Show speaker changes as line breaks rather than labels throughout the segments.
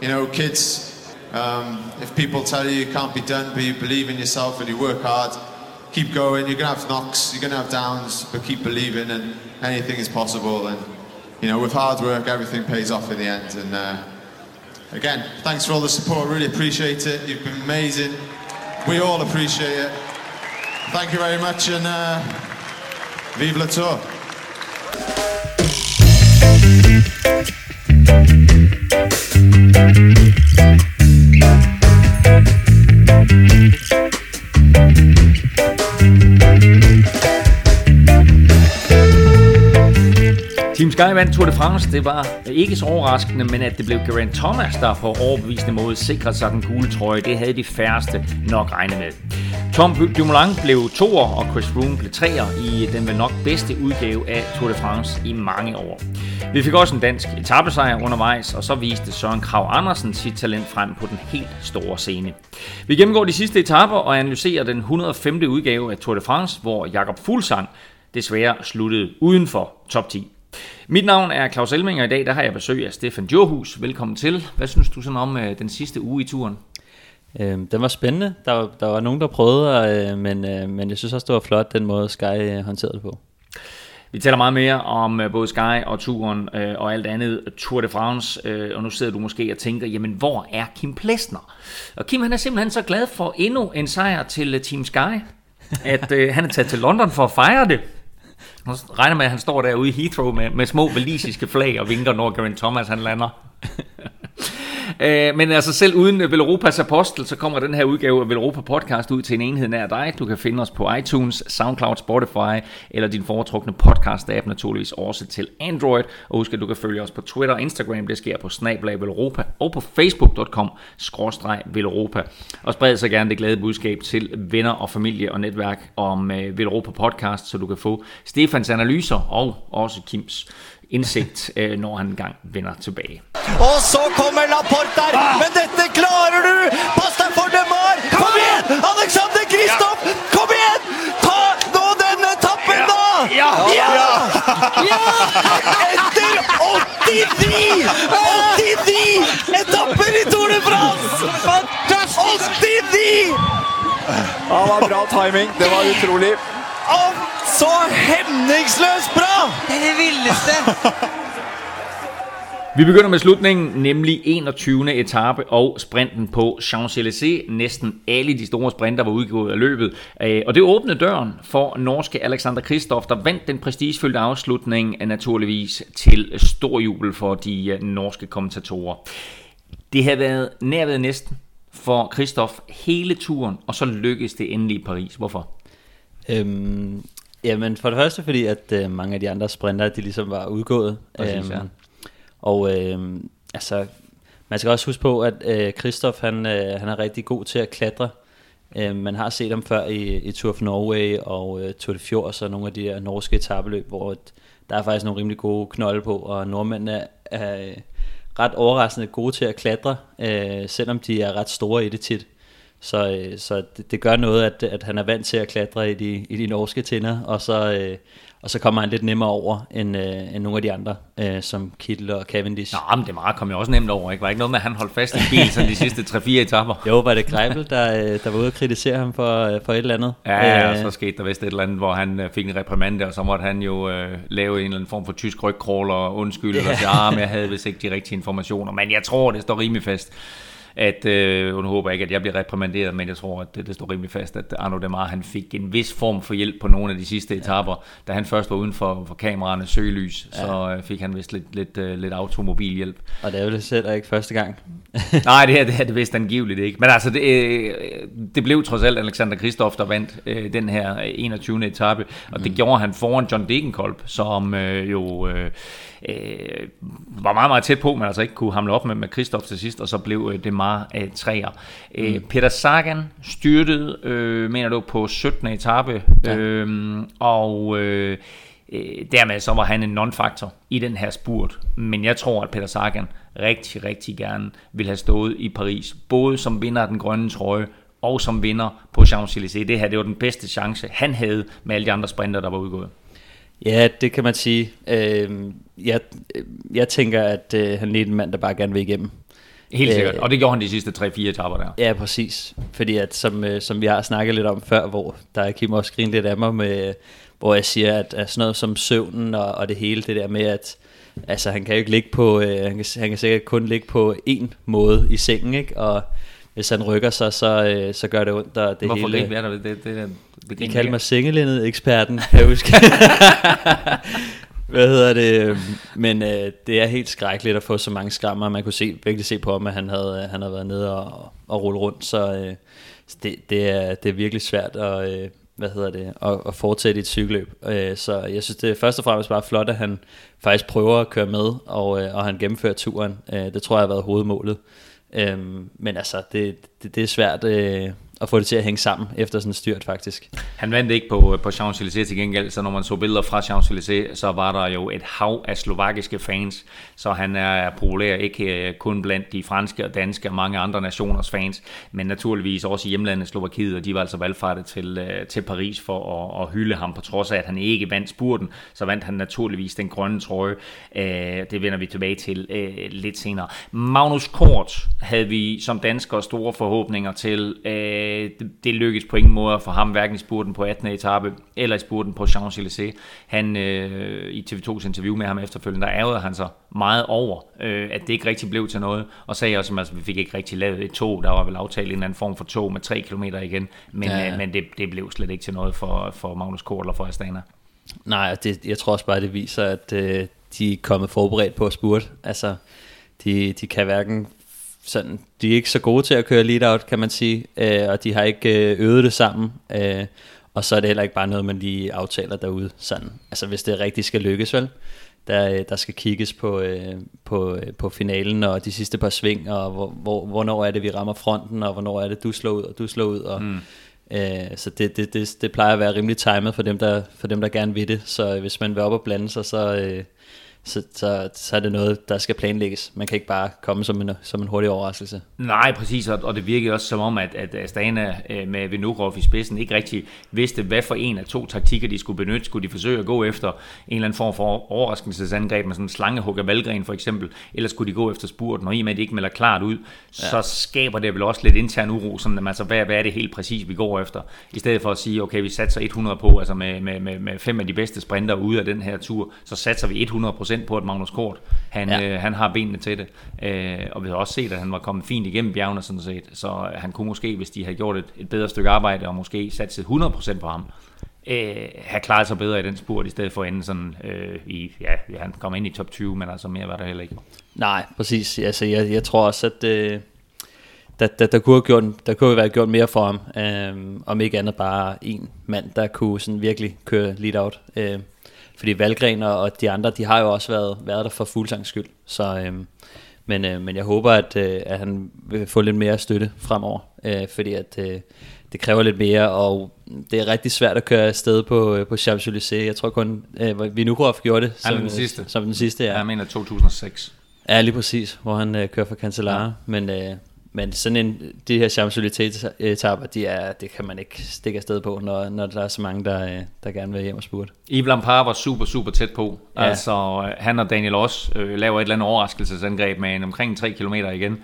you know, kids, um, if people tell you you can't be done, but you believe in yourself and you work hard, keep going. You're going to have knocks, you're going to have downs, but keep believing and anything is possible. And, you know, with hard work, everything pays off in the end. And uh, again, thanks for all the support. Really appreciate it. You've been amazing. We all appreciate it. Thank you very much and uh, vive la tour.
Team Sky vandt Tour de France. Det var ikke så overraskende, men at det blev Geraint Thomas, der på overbevisende måde sikrede sig den gule trøje, det havde de færreste nok regnet med. Tom Dumoulin blev toer, og Chris Froome blev treer i den vel nok bedste udgave af Tour de France i mange år. Vi fik også en dansk etappesejr undervejs, og så viste Søren Krav Andersen sit talent frem på den helt store scene. Vi gennemgår de sidste etapper og analyserer den 105. udgave af Tour de France, hvor Jakob Fuglsang desværre sluttede uden for top 10. Mit navn er Claus Elming, og i dag der har jeg besøg af Stefan Djurhus. Velkommen til. Hvad synes du sådan om øh, den sidste uge i turen?
Øh, den var spændende. Der var, der var nogen, der prøvede, øh, men, øh, men jeg synes også, det var flot, den måde Sky øh, håndterede det på.
Vi taler meget mere om øh, både Sky og turen øh, og alt andet Tour de France, øh, og nu sidder du måske og tænker, jamen hvor er Kim Plesner? Og Kim han er simpelthen så glad for endnu en sejr til øh, Team Sky, at øh, han er taget til London for at fejre det. Nu regner med, at han står derude i Heathrow med, med små valisiske flag og vinker, når Geraint Thomas han lander. Øh, men altså selv uden øh, Velropas Apostel, så kommer den her udgave af Velropa Podcast ud til en enhed nær dig. Du kan finde os på iTunes, SoundCloud, Spotify eller din foretrukne podcast-app naturligvis også til Android. Og husk at du kan følge os på Twitter og Instagram. Det sker på snablag Velropa og på facebook.com Velropa. Og spred så gerne det glade budskab til venner og familie og netværk om øh, Velropa Podcast, så du kan få Stefans analyser og også Kims indsigt, øh, når han engang vender tilbage.
Og så kommer Laporte der, ah! men dette klarer du! Pass deg for Demar! Kom igjen! Alexander Kristoff! Kom igjen! Ta nå denne etappen, da!
Ja!
Ja! ja! Etter 89! 89 etapper i Tour de France! Fantastisk! 89!
Ja, det var bra timing. Det var utrolig.
Og så hemningsløst bra!
Det er det vildeste.
Vi begynder med slutningen, nemlig 21. etape og sprinten på Champs-Élysées. Næsten alle de store sprinter var udgået af løbet, øh, og det åbnede døren for norske Alexander Kristoff, der vandt den prestigefyldte afslutning naturligvis til stor jubel for de øh, norske kommentatorer. Det havde været nærved næsten for Kristoff hele turen, og så lykkedes det endelig i Paris. Hvorfor?
Øhm, jamen for det første fordi, at øh, mange af de andre sprinter, de ligesom var udgået.
Præcis,
øhm,
ja.
Og øh, altså, man skal også huske på, at øh, Christoph, han, øh, han er rigtig god til at klatre. Øh, man har set ham før i, i Tour of Norway og øh, Tour de Fjords og nogle af de her norske etabeløb, hvor der er faktisk nogle rimelig gode knolde på, og nordmændene er, er ret overraskende gode til at klatre, øh, selvom de er ret store i det tit. Så, øh, så det, det gør noget, at, at han er vant til at klatre i de, i de norske tinder, og så, øh, og så kommer han lidt nemmere over end, øh, end nogle af de andre, øh, som Kittel og Cavendish.
Nå, men det meget kom jo også nemt over, ikke? Var ikke noget med, at han holdt fast i bil sådan de sidste 3-4 etapper?
Jo, var det Greibel, der, øh, der var ude og kritisere ham for, øh, for et eller andet?
Ja, ja, og
Øh,
så skete der vist et eller andet, hvor han øh, fik en reprimande, og så måtte han jo øh, lave en eller anden form for tysk rygkrål og undskylde, yeah. og sige, ah, men jeg havde vist ikke de rigtige informationer. Men jeg tror, det står rimelig fast, at, øh, nu håber jeg ikke, at jeg bliver reprimanderet, men jeg tror, at det, det står rimelig fast, at Arno Demar, han fik en vis form for hjælp på nogle af de sidste etapper. Da han først var uden for, for kameraerne søgelys, ja. så øh, fik han vist lidt, lidt, øh, lidt automobilhjælp.
Og det er jo det selv ikke første gang.
Nej, det her det er det vist angiveligt ikke. Men altså, det, øh, det blev trods alt Alexander Kristoff, der vandt øh, den her 21. etape, og det gjorde han foran John Degenkolb, som øh, jo øh, øh, var meget, meget tæt på, men altså ikke kunne hamle op med, med Kristoff til sidst, og så blev øh, det meget øh, træer. Øh, Peter Sagan styrtede, øh, mener du, på 17. etape,
Ja.
øh, og... Øh, dermed så var han en non-faktor i den her spurt. Men jeg tror, at Peter Sagan rigtig, rigtig gerne vil have stået i Paris. Både som vinder af den grønne trøje, og som vinder på Champs-Élysées. Det her det var den bedste chance, han havde med alle de andre sprinter, der var udgået.
Ja, det kan man sige. Øh, jeg, jeg tænker, at øh, han er en mand, der bare gerne vil igennem.
Helt sikkert.
Øh,
Og det gjorde han de sidste 3-4 etapper der.
Ja, præcis. Fordi at, som, øh, som vi har snakket lidt om før, hvor der er Kim også grint lidt af mig, med, hvor jeg siger, at, at sådan noget som søvnen og, og det hele, det der med, at altså, han kan jo ikke ligge på, øh, han, kan, han kan sikkert kun ligge på én måde i sengen, ikke? Og hvis han rykker sig, så, øh, så gør det ondt, og det
Hvorfor
hele...
vi af dig? Det, det, det, det, det ikke.
mig sengelindet eksperten, kan jeg huske. Hvad hedder det? Men øh, det er helt skrækkeligt at få så mange skrammer. Man kunne se, virkelig se på ham, at han havde, han havde været nede og, og rulle rundt. Så øh, det, det, er, det er virkelig svært at, øh, hvad hedder det, at, at fortsætte i et cykelløb. Øh, så jeg synes, det er først og fremmest bare flot, at han faktisk prøver at køre med, og, øh, og han gennemfører turen. Øh, det tror jeg har været hovedmålet. Øh, men altså, det, det, det er svært øh, at få det til at hænge sammen efter sådan en styrt, faktisk.
Han vandt ikke på, på Champs-Élysées til gengæld, så når man så billeder fra Champs-Élysées, så var der jo et hav af slovakiske fans, så han er populær ikke øh, kun blandt de franske og danske og mange andre nationers fans, men naturligvis også i hjemlandet Slovakiet, og de var altså valgfartet til, øh, til Paris for at, at hylde ham, på trods af, at han ikke vandt spurten, så vandt han naturligvis den grønne trøje. Øh, det vender vi tilbage til lidt senere. Magnus Kort havde vi som danskere store forhåbninger til. Øh, det, det lykkedes på ingen måde for ham, hverken i spurten på 18. etape, eller i spurten på Champs-Élysées. Han, øh, i TV2's interview med ham efterfølgende, der ærgede han så meget over, øh, at det ikke rigtig blev til noget, og sagde også, at altså, vi fik ikke rigtig lavet et tog, der var vel aftalt en eller anden form for tog med 3 km igen, men,
ja.
øh, men det, det blev slet ikke til noget for, for Magnus Kort eller for Astana.
Nej, det, jeg tror også bare, det viser, at øh, de er kommet forberedt på at spurte. Altså, de, de kan hverken sådan, de er ikke så gode til at køre lead out, kan man sige, øh, og de har ikke øh, øvet det sammen, øh, og så er det heller ikke bare noget, man lige aftaler derude, sådan. Altså, hvis det rigtig skal lykkes, vel? Der, øh, der skal kigges på, øh, på, øh, på finalen og de sidste par sving, og hvor, hvor, hvornår er det, vi rammer fronten, og hvornår er det, du slår ud, og du slår ud, og mm. øh, så det, det, det, det plejer at være rimelig timet for dem, der, for dem, der gerne vil det, så hvis man vil op og blande sig, så, øh, så, så, så er det noget, der skal planlægges. Man kan ikke bare komme som en, som en hurtig overraskelse.
Nej, præcis, og og det virkede også som om, at, at Astana øh, med Vinogrov i spidsen ikke rigtig vidste, hvad for en af to taktikker, de skulle benytte. Skulle de forsøge at gå efter en eller anden form for overraskelsesangreb med sådan en slangehugger valgren for eksempel, eller skulle de gå efter spurten, og i og med, at de ikke melder klart ud, ja. så skaber det vel også lidt intern uro, sådan, altså, hvad, hvad er det helt præcis, vi går efter, i stedet for at sige, okay, vi satser 100 på, altså med, med, med, med fem af de bedste sprinter ude af den her tur, så satser vi 100% på, at Magnus Kort, han,
Ja.
øh, han har benene til det, øh, og vi har også set, at han var kommet fint igennem bjergene sådan set, så han kunne måske, hvis de havde gjort et, et bedre stykke arbejde, og måske satset 100% på ham, øh, have klaret sig bedre i den spurt, i stedet for at ende sådan øh, i, ja, han kom ind i top 20, men altså mere var der heller ikke.
Nej, præcis. Altså, jeg, jeg tror også, at øh, der, der, der, kunne have gjort, der kunne have været gjort mere for ham. Øh, om ikke andet bare en mand, der kunne sådan virkelig køre lead out. Øh, fordi Valgren og, de andre, de har jo også været, været der for fuldsangs skyld. Så, øh, men, øh, men jeg håber, at, øh, at han vil få lidt mere støtte fremover. Øh, fordi at øh, det kræver lidt mere, og det er rigtig svært at køre afsted på, øh, på Champs-Élysées. Jeg tror kun, øh, Vinokurov gjorde det
er den sidste.
som den sidste,
ja. Jeg mener 2006.
Ja, lige præcis, hvor han øh, kører for Cancellara. Ja. Men, øh, men sådan en, de her Champs-Élysées-etapper, de er, det kan man ikke stikke afsted på, når, når der er så mange, der, øh, der gerne vil hjem og spurte.
Yves Lampard var super, super tæt på.
Ja.
Altså, øh, han og Daniel også øh, laver et eller andet overraskelsesangreb med en omkring 3 km igen.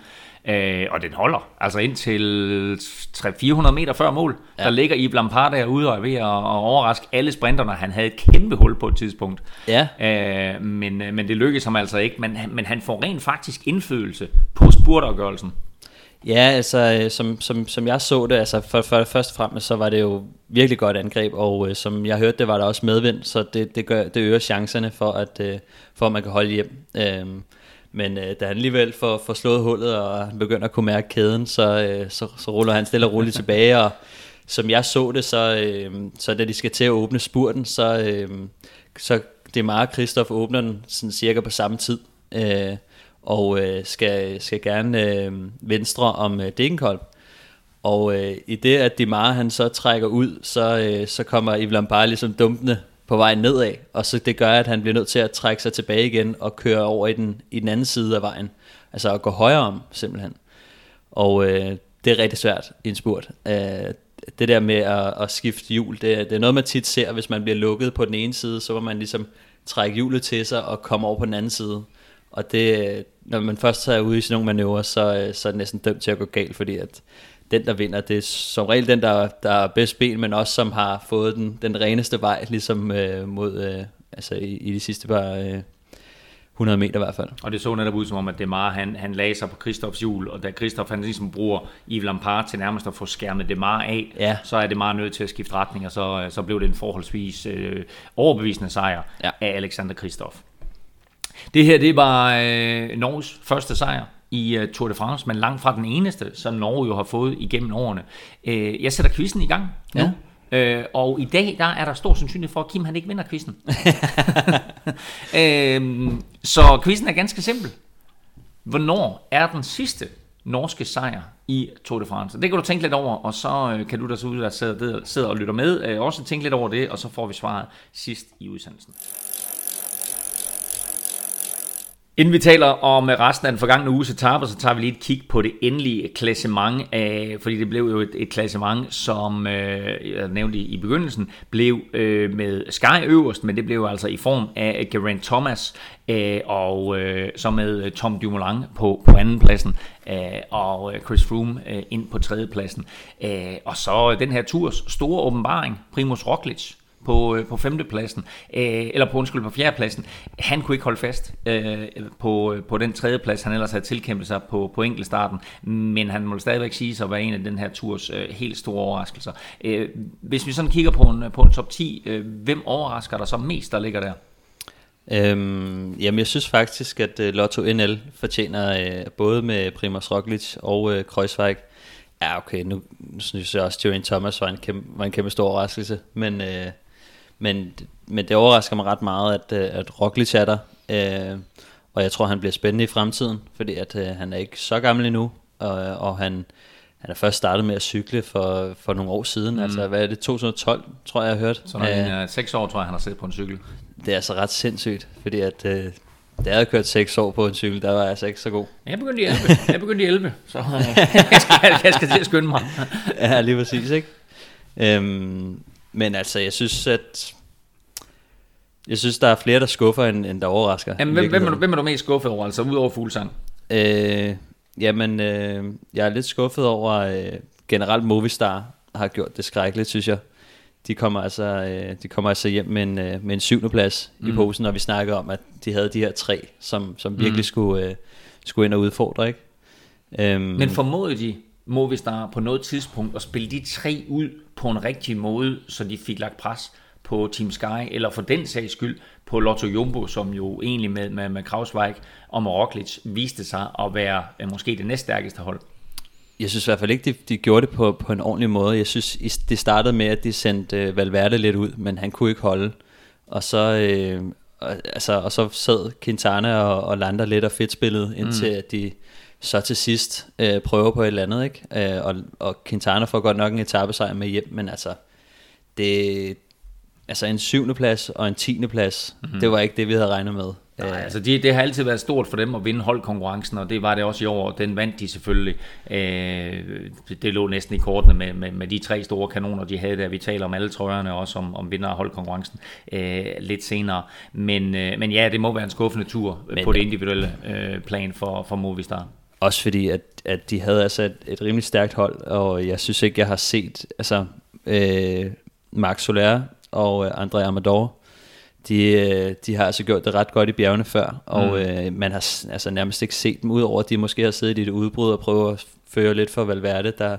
Øh, og den holder. Altså indtil 300-400 meter før mål, ja. der ligger Yves Lampard derude og er ved at, at overraske alle sprinterne. Han havde et kæmpe hul på et tidspunkt.
Ja.
Øh, men, øh, men det lykkedes ham altså ikke. Men, han- men han får rent faktisk indflydelse på spurtafgørelsen.
Ja, altså øh, som, som, som jeg så det, altså for, for først og fremmest, så var det jo virkelig godt angreb, og øh, som jeg hørte, det var der også medvind, så det, det, gør, det øger chancerne for, at, øh, for at man kan holde hjem. Øhm, men øh, da han alligevel får, får slået hullet, og han begynder at kunne mærke kæden, så, øh, så, så ruller han stille og roligt tilbage, og som jeg så det, så, øh, så da de skal til at åbne spurten, så, øh, så det er meget Kristoff åbner den sådan cirka på samme tid. Øh, og øh, skal, skal gerne øh, venstre om øh, Degenkolb. Og øh, i det, at Dimar han så trækker ud, så, øh, så kommer Ivlan bare ligesom dumpende på vej nedad, og så det gør, at han bliver nødt til at trække sig tilbage igen og køre over i den, i den anden side af vejen. Altså at gå højere om, simpelthen. Og øh, det er rigtig svært i en spurt. Øh, det der med at, at skifte hjul, det, det er noget, man tit ser, hvis man bliver lukket på den ene side, så må man ligesom trække hjulet til sig og komme over på den anden side. Og det, når man først er ude i sådan nogle manøvrer, så, øh, så er det næsten dømt til at gå galt, fordi at den, der vinder, det er som regel den, der, der er bedst ben, men også som har fået den, den reneste vej, ligesom øh, mod, øh, altså i, i de sidste par øh, 100 meter i hvert fald.
Og det så netop ud som om, at Demar han, han lagde sig på Kristoffs hjul, og da Kristoff han ligesom bruger Yves Lampard til nærmest at få skærmet Demar af,
Ja.
så er Demar nødt til at skifte retning, og så, øh, så blev det en forholdsvis øh, overbevisende sejr
Ja.
af Alexander Kristoff. Det her, det var øh, Norges første sejr i uh, Tour de France, men langt fra den eneste, som Norge jo har fået igennem årene. Øh, jeg sætter quizzen i gang nu.
Ja.
Øh, og i dag, der er der stor sandsynlighed for, at Kim han ikke vinder quizzen. øh, så quizzen er ganske simpel. Hvornår er den sidste norske sejr i Tour de France? Det kan du tænke lidt over, og så øh, kan du der så ud, der sidder, sidder og lytter med, øh, også tænke lidt over det, og så får vi svaret sidst i udsendelsen. Inden vi taler om resten af den forgangne uges etaper, så tager vi lige et kig på det endelige klassement, af, fordi det blev jo et, et klassement, som øh, jeg nævnte i, begyndelsen, blev øh, med Sky øverst, men det blev altså i form af Geraint Thomas, øh, og øh, så med Tom Dumoulin på, på andenpladsen, øh, og Chris Froome øh, ind på tredjepladsen. Øh, og så den her turs store åbenbaring, Primus Roglic, på, øh, på femtepladsen, øh, eller på undskyld, på fjerdepladsen. Han kunne ikke holde fast øh, på, øh, på den tredje plads, han ellers havde tilkæmpet sig på, på enkeltstarten, men han må stadigvæk sige sig at være en af den her turs øh, helt store overraskelser. Øh, hvis vi sådan kigger på en, på en top 10, øh, hvem overrasker der så mest, der ligger der?
Øhm, jamen jeg synes faktisk, at uh, Lotto NL fortjener uh, både med Primoz Roglic og uh, Kreuzweig. Ja okay, nu, nu synes jeg også, at Thomas var en kæmpe, var en kæmpe stor overraskelse, men, uh, men, men det overrasker mig ret meget, at, uh, at Roglic er der. Uh, og jeg tror, han bliver spændende i fremtiden, fordi at, uh, han er ikke så gammel endnu, og, og han, han er først startet med at cykle for, for nogle år siden. Mm. Altså, hvad er det? 2012, tror jeg, jeg har hørt.
Så når han
Øh,
er 6 år, tror jeg, han har siddet på en cykel.
det er altså ret sindssygt, fordi at, øh, da jeg havde kørt 6 år på en cykel, der var jeg altså ikke så god.
Jeg begyndte i 11, jeg begyndte i 11 så øh, jeg, skal, jeg skal til at skynde mig.
ja, lige præcis, ikke? Øhm, men altså, jeg synes, at... Jeg synes, der er flere, der skuffer, end, end der overrasker.
Jamen, hvem, hvem, er du, hvem er du mest skuffet over, altså udover Fuglsang?
Øh, jamen, øh, jeg er lidt skuffet over, øh, generelt Movistar har gjort det skrækkeligt, synes jeg. De kommer altså, øh, de kommer altså hjem med en, øh, med en syvende plads mm. i posen, når vi snakker om, at de havde de her tre, som, som virkelig
Mm.
skulle, øh, skulle ind og udfordre, ikke? Øhm,
Men formåede de, Movistar, på noget tidspunkt at spille de tre ud på en rigtig måde, så de fik lagt pres på Team Sky, eller for den sags skyld på Lotto Jumbo, som jo egentlig med, med, med Krausweig og med Roglic viste sig at være øh, måske det næststærkeste hold.
Jeg synes i hvert fald ikke, de, de gjorde det på, på en ordentlig måde. Jeg synes, det startede med, at de sendte øh, Valverde lidt ud, men han kunne ikke holde. Og så, øh, og, altså, og så sad Quintana og, og Lander lidt og fedt spillet, indtil mm. at de så til sidst øh, prøver på et eller andet. Ikke? Øh, og, og Quintana får godt nok en etappesejr med hjem, men altså, det, altså en syvende plads og en tiende plads, mm-hmm. det var ikke det, vi havde regnet med.
Nej,
Øh,
altså de, det har altid været stort for dem at vinde holdkonkurrencen, og det var det også i år. Den vandt de selvfølgelig. Øh, det- lå næsten i kortene med, med, med de tre store kanoner, de havde der. Vi taler om alle trøjerne, og også om, om vinder af holdkonkurrencen øh, lidt senere. Men, øh, men ja, det må være en skuffende tur men,
Men-
på det individuelle øh, plan for, for Movistar.
Også fordi, at, at de havde altså et, et rimelig stærkt hold, og jeg synes ikke, jeg har set, altså, øh, Marc Soler og øh, André Amador, de, øh, de har altså gjort det ret godt i bjergene før, og mm. øh, man har altså nærmest ikke set dem, udover at de måske har siddet i et udbrud og prøvet at føre lidt for Valverde, der,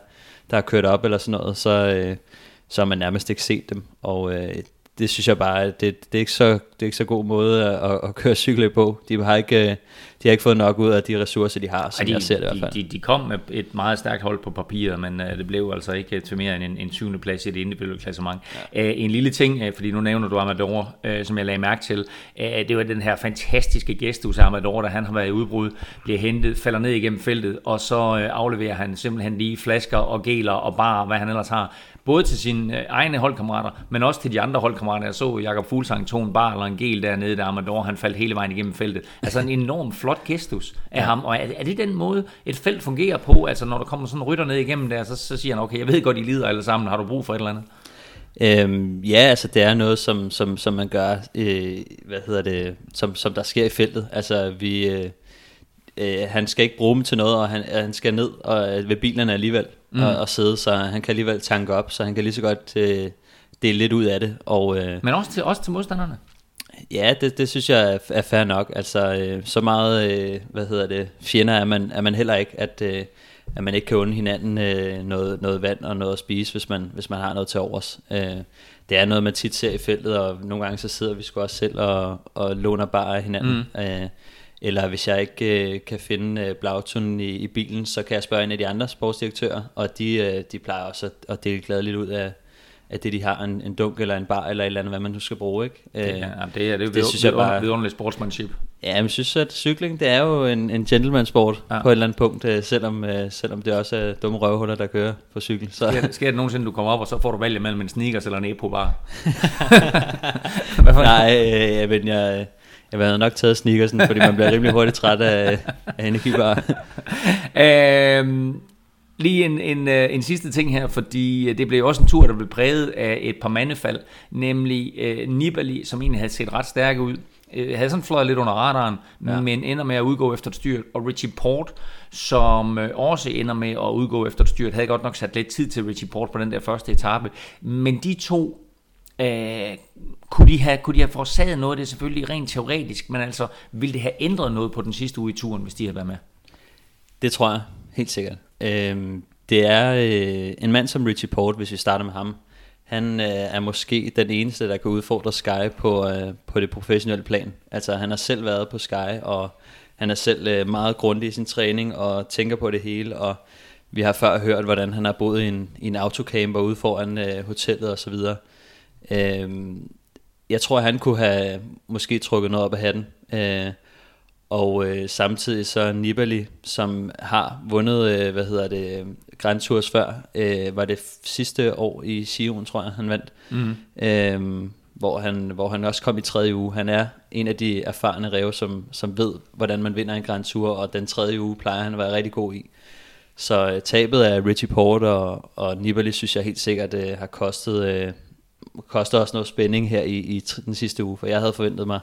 der har kørt op eller sådan noget, så, øh, så har man nærmest ikke set dem, og øh, det synes jeg bare, det, det, er ikke så, det er ikke så god måde at, at, køre cykel på. De har, ikke, øh, de har ikke fået nok ud af de ressourcer, de har, som
Ej, de,
jeg ser det i hvert fald.
de, de kom med et meget stærkt hold på papiret, men uh, det blev altså ikke til mere end en, en syvende plads i det individuelle klassement. Ja. Uh, en lille ting, uh, fordi nu nævner du Amador, uh, som jeg lagde mærke til, uh, det var den her fantastiske gestus af Amador, da han har været i udbrud, bliver hentet, falder ned igennem feltet, og så uh, afleverer han simpelthen lige flasker og geler og bare, hvad han ellers har, både til sine uh, egne holdkammerater, men også til de andre holdkammerater. Jeg så Jakob Fuglsang tog en bar eller en gel dernede, da Amador han faldt hele vejen igennem feltet. Altså en enorm flot gestus af ja. ham, og er, er det den måde, et felt fungerer på? Altså når der kommer sådan en rytter ned igennem der, så, så siger han, okay, jeg ved godt, I lider alle sammen, har du brug for et eller andet?
Øhm, ja, altså det er noget, som, som, som man gør, øh, hvad hedder det, som, som der sker i feltet. Altså vi, øh, øh, han skal ikke bruge dem til noget, og han, han skal ned og, øh, ved bilerne alligevel mm. og, og sidde, så han kan alligevel tanke op, så han kan lige så godt øh, dele lidt ud af det. Og, øh,
Men også til, også til modstanderne.
Ja, det, det synes jeg er, er fair nok. Altså, øh, så meget, øh, hvad hedder det, fjender er man, er man heller ikke, at, øh, at man ikke kan unde hinanden øh, noget, noget vand og noget at spise, hvis man, hvis man har noget til overs. Øh, det er noget, man tit ser i feltet, og nogle gange så sidder vi sgu også selv og, og låner bare af hinanden. Mm. Øh, eller hvis jeg ikke øh, kan finde øh, Blautun i, i bilen, så kan jeg spørge en af de andre sportsdirektører, og de, øh, de plejer også at, at dele gladeligt ud af, at det de har en, en dunk eller en bar eller et eller andet, hvad man nu skal bruge, ikke?
Det, ja, det er det, er, det,
det synes jeg bare-
vidunderligt sportsmanship.
Ja, men jeg synes, at cykling, det er jo en, en gentleman-sport
Ja.
på et eller andet punkt, øh, selvom, øh, selvom det også er dumme røvhuller, der kører på cykel. Så,
Sker, sker det nogensinde, du kommer op, og så får du valget mellem en sneakers eller en Epo bar? Hvad for en?
nej, øh, men jeg, jeg havde nok taget sneakersen, fordi man bliver rimelig hurtigt træt af, af energibar.
Øhm, lige en, en, øh, en sidste ting her, fordi øh, det blev også en tur, der blev præget af et par mandefald, nemlig øh, Nibali, som egentlig havde set ret stærke ud, øh, havde sådan fløjet lidt under radaren, ja. men ender med at udgå efter et styrt, og Richie Port, som øh, også ender med at udgå efter et styrt, havde godt nok sat lidt tid til Richie Port på den der første etape, men de to Øh, kunne, de have, kunne de have forårsaget noget? Det er selvfølgelig rent teoretisk, men altså, ville det have ændret noget på den sidste uge i turen, hvis de havde været med?
Det tror jeg, helt sikkert. Øh, det er øh, en mand som Richie Port, hvis vi starter med ham. Han øh, er måske den eneste, der kan udfordre Sky på, øh, på det professionelle plan. Altså han har selv været på Sky, og han er selv øh, meget grundig i sin træning og tænker på det hele. Og vi har før hørt, hvordan han har boet i en, i en autocamper ude foran øh, hotellet osv. Øhm, jeg tror, han kunne have måske trukket noget op af hatten. Øh, og øh, samtidig så Nibali, som har vundet, øh, hvad hedder det, øh, Grand Tours før, øh, var det sidste år i Sion, tror jeg, han vandt. Mm. Øh, hvor, han, hvor han også kom i tredje uge. Han er en af de erfarne ræve, som, som ved, hvordan man vinder en Grand Tour, og den tredje uge plejer han at være rigtig god i. Så øh, tabet af Richie Port og, og Nibali, synes jeg helt sikkert øh, har kostet, øh, kostet os noget spænding her i, i den sidste uge, for jeg havde forventet mig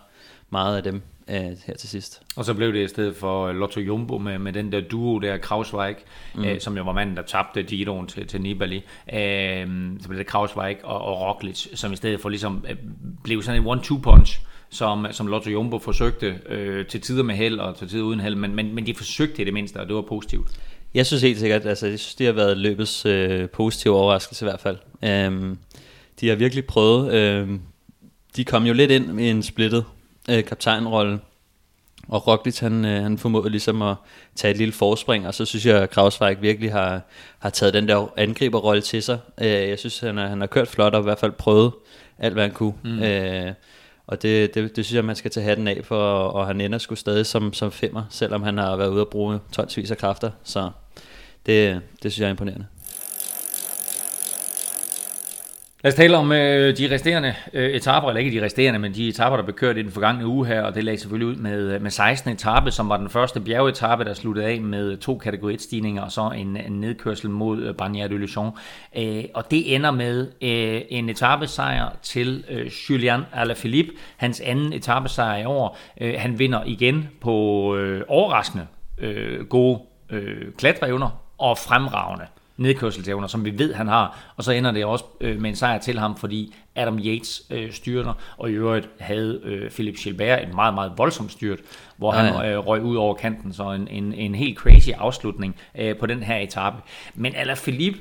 meget af dem øh, her til sidst.
Og så blev det i stedet for øh, Lotto Jumbo med, med den der duo der, Krausweig, mm. øh, som jo var manden, der tabte Giroen til, til Nibali. Øh, så blev det Krausweig og, og Roglic, som i stedet for ligesom øh, blev sådan en one-two punch, som, som Lotto Jumbo forsøgte øh, til tider med held og til tider uden held, men, men, men de forsøgte i det mindste, og det var positivt.
Jeg synes helt sikkert, altså jeg synes, det har været løbets øh, positive overraskelse i hvert fald. Øhm, de har virkelig prøvet, øhm, de kom jo lidt ind i en splittet øh, kaptajnrolle, og Roglic han, øh, han formåede ligesom at tage et lille forspring, og så synes jeg, at Krausweig virkelig har, har taget den der angriberrolle til sig. Øh, jeg synes, han har, han har kørt flot og i hvert fald prøvet alt, hvad han kunne. Mm. Øh, og det, det, det synes jeg, man skal tage hatten af for, og han ender sgu stadig som, som femmer, selvom han har været ude at bruge tonsvis af kræfter. Så det, det synes jeg er imponerende.
Lad os tale om øh, de resterende øh, etaper, eller ikke de resterende, men de etaper, der blev kørt i den forgangne uge her, og det lagde selvfølgelig ud med, øh, med 16. etape, som var den første bjergetape, der sluttede af med to kategori 1-stigninger, og så en, en nedkørsel mod øh, Bagnères de Luchon. Øh, og det ender med øh, en etapesejr til øh, Julian Alaphilippe, hans anden etapesejr i år. Øh, han vinder igen på øh, overraskende øh, gode øh, klatreevner og fremragende nedkørselsevner, som vi ved, han har. Og så ender det også øh, med en sejr til ham, fordi Adam Yates øh, styrter, og i øvrigt havde øh, Philip Gilbert et meget, meget voldsomt styrt, hvor
Ja,
han øh, røg ud over kanten, så en, en, en helt crazy afslutning øh, på den her etape. Men Alaphilippe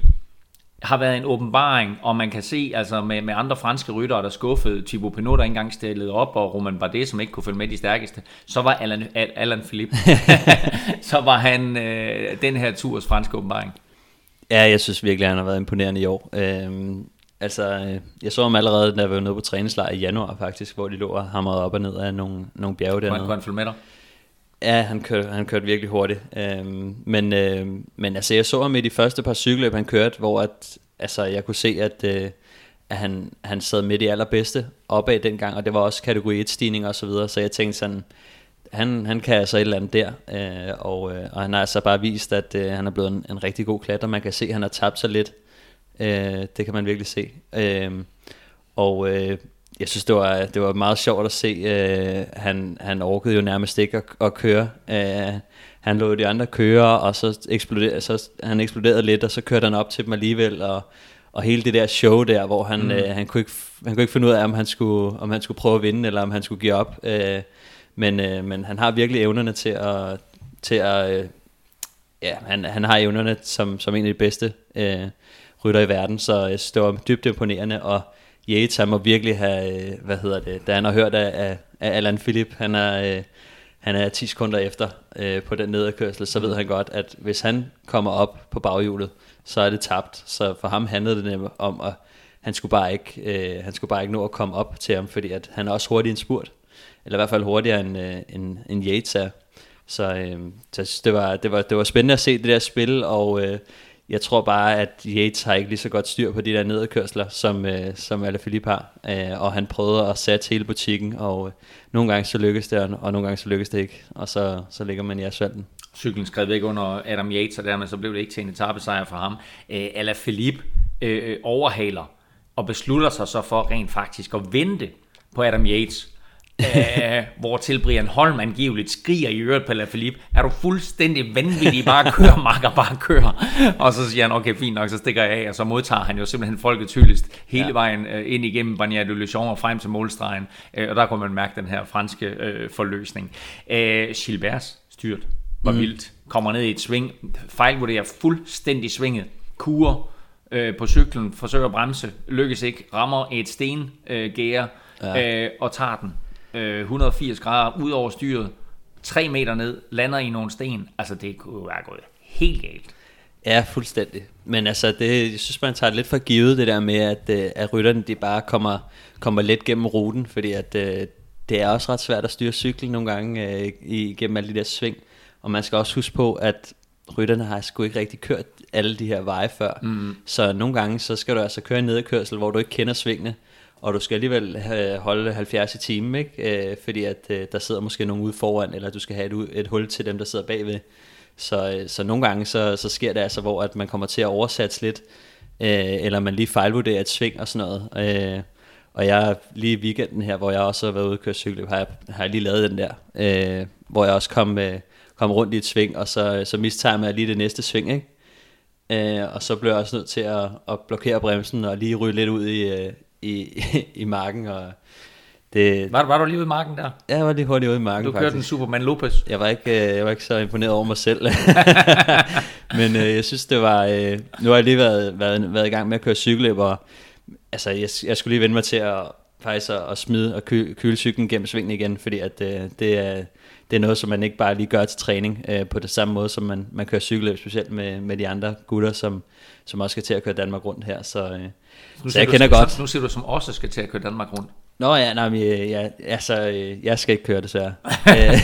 har været en åbenbaring, og man kan se altså med, med andre franske ryttere, der skuffede Thibaut Pinot, der ikke engang stillede op, og Roman Bardet, som ikke kunne følge med de stærkeste, så var Alan, Al- Alan Philippe, så var han øh, den her turs franske åbenbaring.
Ja, jeg synes virkelig, at han har været imponerende i år. Øhm, altså, øh, jeg så ham allerede, da jeg var nede på træningslejr i januar faktisk, hvor de lå og hamrede op og ned af nogle, nogle bjerge dernede.
kunne han følge med dig?
Ja, han kørte, han kørte virkelig hurtigt. Øhm, men, øh, men altså, jeg så ham i de første par cykelløb, han kørte, hvor at, altså, jeg kunne se, at, øh, at han, han sad midt i allerbedste opad dengang, og det var også kategori 1-stigning og så videre, så jeg tænkte sådan, han, han kan altså et eller andet der, øh, og, øh, og han har altså bare vist, at øh, han er blevet en, en rigtig god klatrer. Man kan se, at han har tabt sig lidt. Øh, det kan man virkelig se. Øh, Og øh, jeg synes, det var, det var meget sjovt at se. Øh, han, han orkede jo nærmest ikke at, at køre. Øh, han lå de andre køre, og så eksploderede, så han eksploderede lidt, og så kørte han op til dem alligevel, og, og hele det der show der, hvor han, mm. øh, han, kunne ikke, han kunne ikke finde ud af, om han skulle, om han skulle prøve at vinde, eller om han skulle give op. Øh, men, øh, men han har virkelig evnerne til at, til at øh, ja, han, han har evnerne som, som en af de bedste øh, rytter i verden, så øh, det var dybt imponerende, og Yates, han må virkelig have, øh, hvad hedder det, da han har hørt af, af, af Alan Philip, han er, øh, han er 10 sekunder efter øh, på den nederkørsel, så ved han godt, at hvis han kommer op på baghjulet, så er det tabt. Så for ham handlede det nemlig om, at han skulle bare ikke, øh, han skulle bare ikke nå at komme op til ham, fordi at han er også hurtig en spurt. Eller i hvert fald hurtigere end, øh, end, end Yates er. Så, øh, så det, var, det, var, det var spændende at se det der spil, og øh, jeg tror bare, at Yates har ikke lige så godt styr på de der nedkørsler, som, øh, som Alaphilippe har. Øh, og han prøvede at sætte hele butikken, og øh, nogle gange så lykkes det, og nogle gange så lykkes det ikke. Og så, så ligger man i asfalten.
Cyklen skrev ikke under Adam Yates, og dermed så blev det ikke til en etappesejr for ham. Øh, Alaphilippe øh, øh, overhaler og beslutter sig så for rent faktisk at vente på Adam Yates øh, hvor til Brian Holm angiveligt skriger i øret på Lafilippe, er du fuldstændig vanvittig, bare kør, makker, bare kør. Og så siger han, okay, fint nok, så stikker jeg af, og så modtager han jo simpelthen folket hyldest hele ja. vejen øh, ind igennem Bagnères de Luchon og frem til målstregen, øh, og der kunne man mærke den her franske øh, forløsning. Øh, Gilberts styrt var mm. vildt, kommer ned i et sving, fejlvurderer fuldstændig svinget, kurer øh, på cyklen, forsøger at bremse, lykkes ikke, rammer et sten øh, gære, ja. øh, og tager den øh, 180 grader ud over styret, 3 meter ned, lander i nogle sten. Altså, det kunne være gået helt galt.
Ja, fuldstændig. Men altså, det, jeg synes, man tager lidt for givet, det der med, at, øh, at rytterne de bare kommer, kommer let gennem ruten, fordi at, øh, det er også ret svært at styre cyklen nogle gange øh, igennem alle de der sving. Og man skal også huske på, at rytterne har sgu ikke rigtig kørt alle de her veje før. Mm. Så nogle gange, så skal du altså køre en nedkørsel, hvor du ikke kender svingene og du skal alligevel øh, holde 70 i timen, ikke? Øh, fordi at øh, der sidder måske nogen ude foran, eller du skal have et, et hul til dem, der sidder bagved. Så, øh, så nogle gange så, så sker det altså, hvor at man kommer til at oversætte lidt, øh, eller man lige fejlvurderer et sving og sådan noget. Øh, og jeg lige i weekenden her, hvor jeg også har været ude og køre cykel, har jeg, har jeg lige lavet den der, øh, hvor jeg også kom, øh, kom rundt i et sving, og så, så mistager jeg lige det næste sving, ikke? Øh, og så blev jeg også nødt til at, at blokere bremsen og lige ryge lidt ud i, øh, i, i marken, og
det, var, var du lige ude i marken der?
Ja, jeg var lige hurtigt ude i marken
Du kørte en Superman Lopez.
Jeg var ikke, øh, jeg var ikke så imponeret over mig selv. Men øh, jeg synes det var øh, Nu har jeg lige været, været, været i gang med at køre cykelløb Og altså, jeg, jeg skulle lige vende mig til at faktisk at, at smide og køle, køle cyklen gennem svingen igen Fordi at øh, det er det er noget, som man ikke bare lige gør til træning øh, på det samme måde, som man, man kører cykelløb, specielt med, med de andre gutter, som, som også skal til at køre Danmark rundt her. Så, øh,
nu så jeg kender du, godt. Nu siger du, som også skal til at køre Danmark rundt.
Nå ja, nej, men, ja, altså, øh, jeg skal ikke køre desværre. Øh,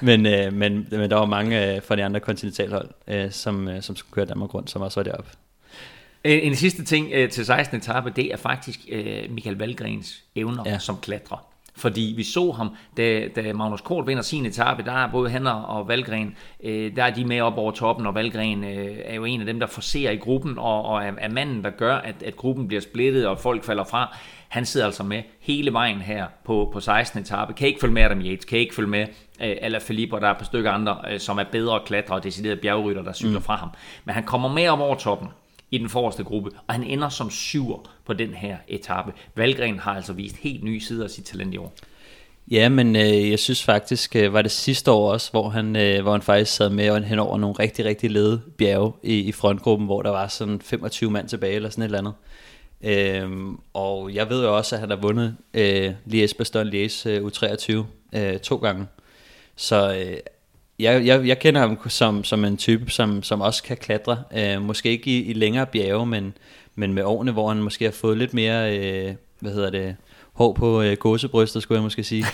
men, øh, men, men der var mange fra de andre kontinentalhold, som, som skulle køre Danmark rundt, som også var deroppe.
En, en sidste ting til 16. etape, det er faktisk Michael Valgrens evner ja. som klatrer. Fordi vi så ham, da, da Magnus Kort vinder sin etape, der er både han og Valgren, øh, der er de med op over toppen, og Valgren øh, er jo en af dem, der forser i gruppen, og, og er, er manden, der gør, at, at gruppen bliver splittet, og folk falder fra. Han sidder altså med hele vejen her på, på 16. etape. Kan ikke følge med Adam Yates, kan ikke følge med øh, Ala Felipe, og der er et par stykker andre, øh, som er bedre klatre og deciderede bjergrytter, der cykler mm. fra ham. Men han kommer med op over toppen i den forreste gruppe, og han ender som syver på den her etape. Valgren har altså vist helt nye sider af sit talent i år.
Ja, men øh, jeg synes faktisk, øh, var det sidste år også, hvor han, øh, hvor han faktisk sad med hen over nogle rigtig, rigtig lede bjerge i, i frontgruppen, hvor der var sådan 25 mand tilbage eller sådan et eller andet. Øhm, og jeg ved jo også, at han har vundet øh, Lies Bastogne Lies øh, U23 øh, to gange. Så øh, jeg, jeg, jeg kender ham som, som en type, som, som også kan klatre. Øh, måske ikke i, i længere bjerge, men, men med årene, hvor han måske har fået lidt mere, øh, hvad hedder det, hår på øh, gåsebrystet, skulle jeg måske sige.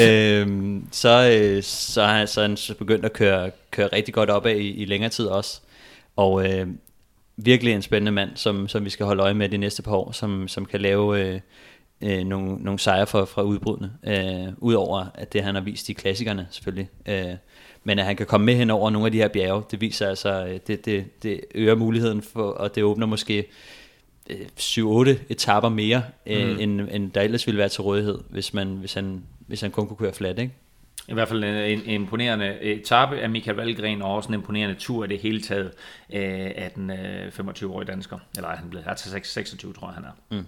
øhm, så, øh, så, har, så han begyndt at køre, køre rigtig godt op af i, i længere tid også. Og øh, virkelig en spændende mand, som, som vi skal holde øje med de næste par år, som, som kan lave øh, øh, nogle, nogle sejre fra, fra udbrudene. Øh, Udover at det han har vist i klassikerne selvfølgelig. Øh, men at han kan komme med hen over nogle af de her bjerge, det viser altså, øh, det, det, det øger muligheden for, og det åbner måske 7-8 etaper mere, øh,
Mm.
end, end der ellers ville være til rådighed, hvis, man, hvis, han, hvis han kun kunne køre flat, ikke?
I hvert fald en, en imponerende etape af Michael Valgren, og også en imponerende tur i det hele taget øh, af den øh, 25-årige dansker. Eller er han blevet altså 26, tror jeg, han er. Mm.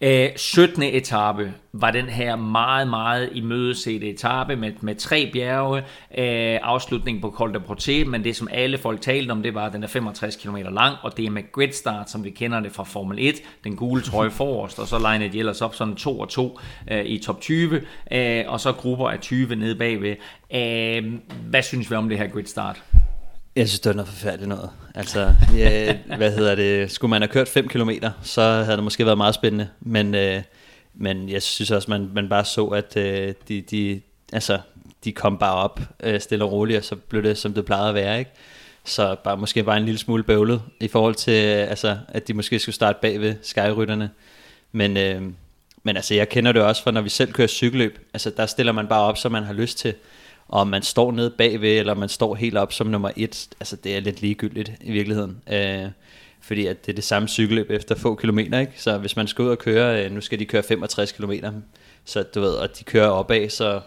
Øh, 17. etape var den her meget, meget imødesete etape med, med tre bjerge, øh, afslutning på Col de Porte, men det som alle folk talte om, det var, at den er 65 km lang, og det er med grid start, som vi kender det fra Formel 1, den gule trøje forrest, og så linede de ellers op sådan to og to øh, i top 20, øh, og så grupper af 20 nede bagved. Øh, hvad synes vi om det her grid start?
Jeg synes, det var noget forfærdeligt noget. Altså, ja, hvad hedder det? Skulle man have kørt 5 km, så havde det måske været meget spændende. Men, øh, men jeg synes også, man, man bare så, at øh, de, de, altså, de kom bare op øh, stille og roligt, og så blev det, som det plejede at være. Ikke? Så bare, måske bare en lille smule bøvlet i forhold til, øh, altså, at de måske skulle starte bag ved skyrytterne. Men, øh, men altså, jeg kender det også fra, når vi selv kører cykelløb. Altså, der stiller man bare op, som man har lyst til og om man står nede bagved, eller man står helt op som nummer et, altså det er lidt ligegyldigt i virkeligheden. Øh, fordi at det er det samme cykelløb efter få kilometer, ikke? Så hvis man skal ud og køre, øh, nu skal de køre 65 kilometer, så du ved, og de kører opad, så,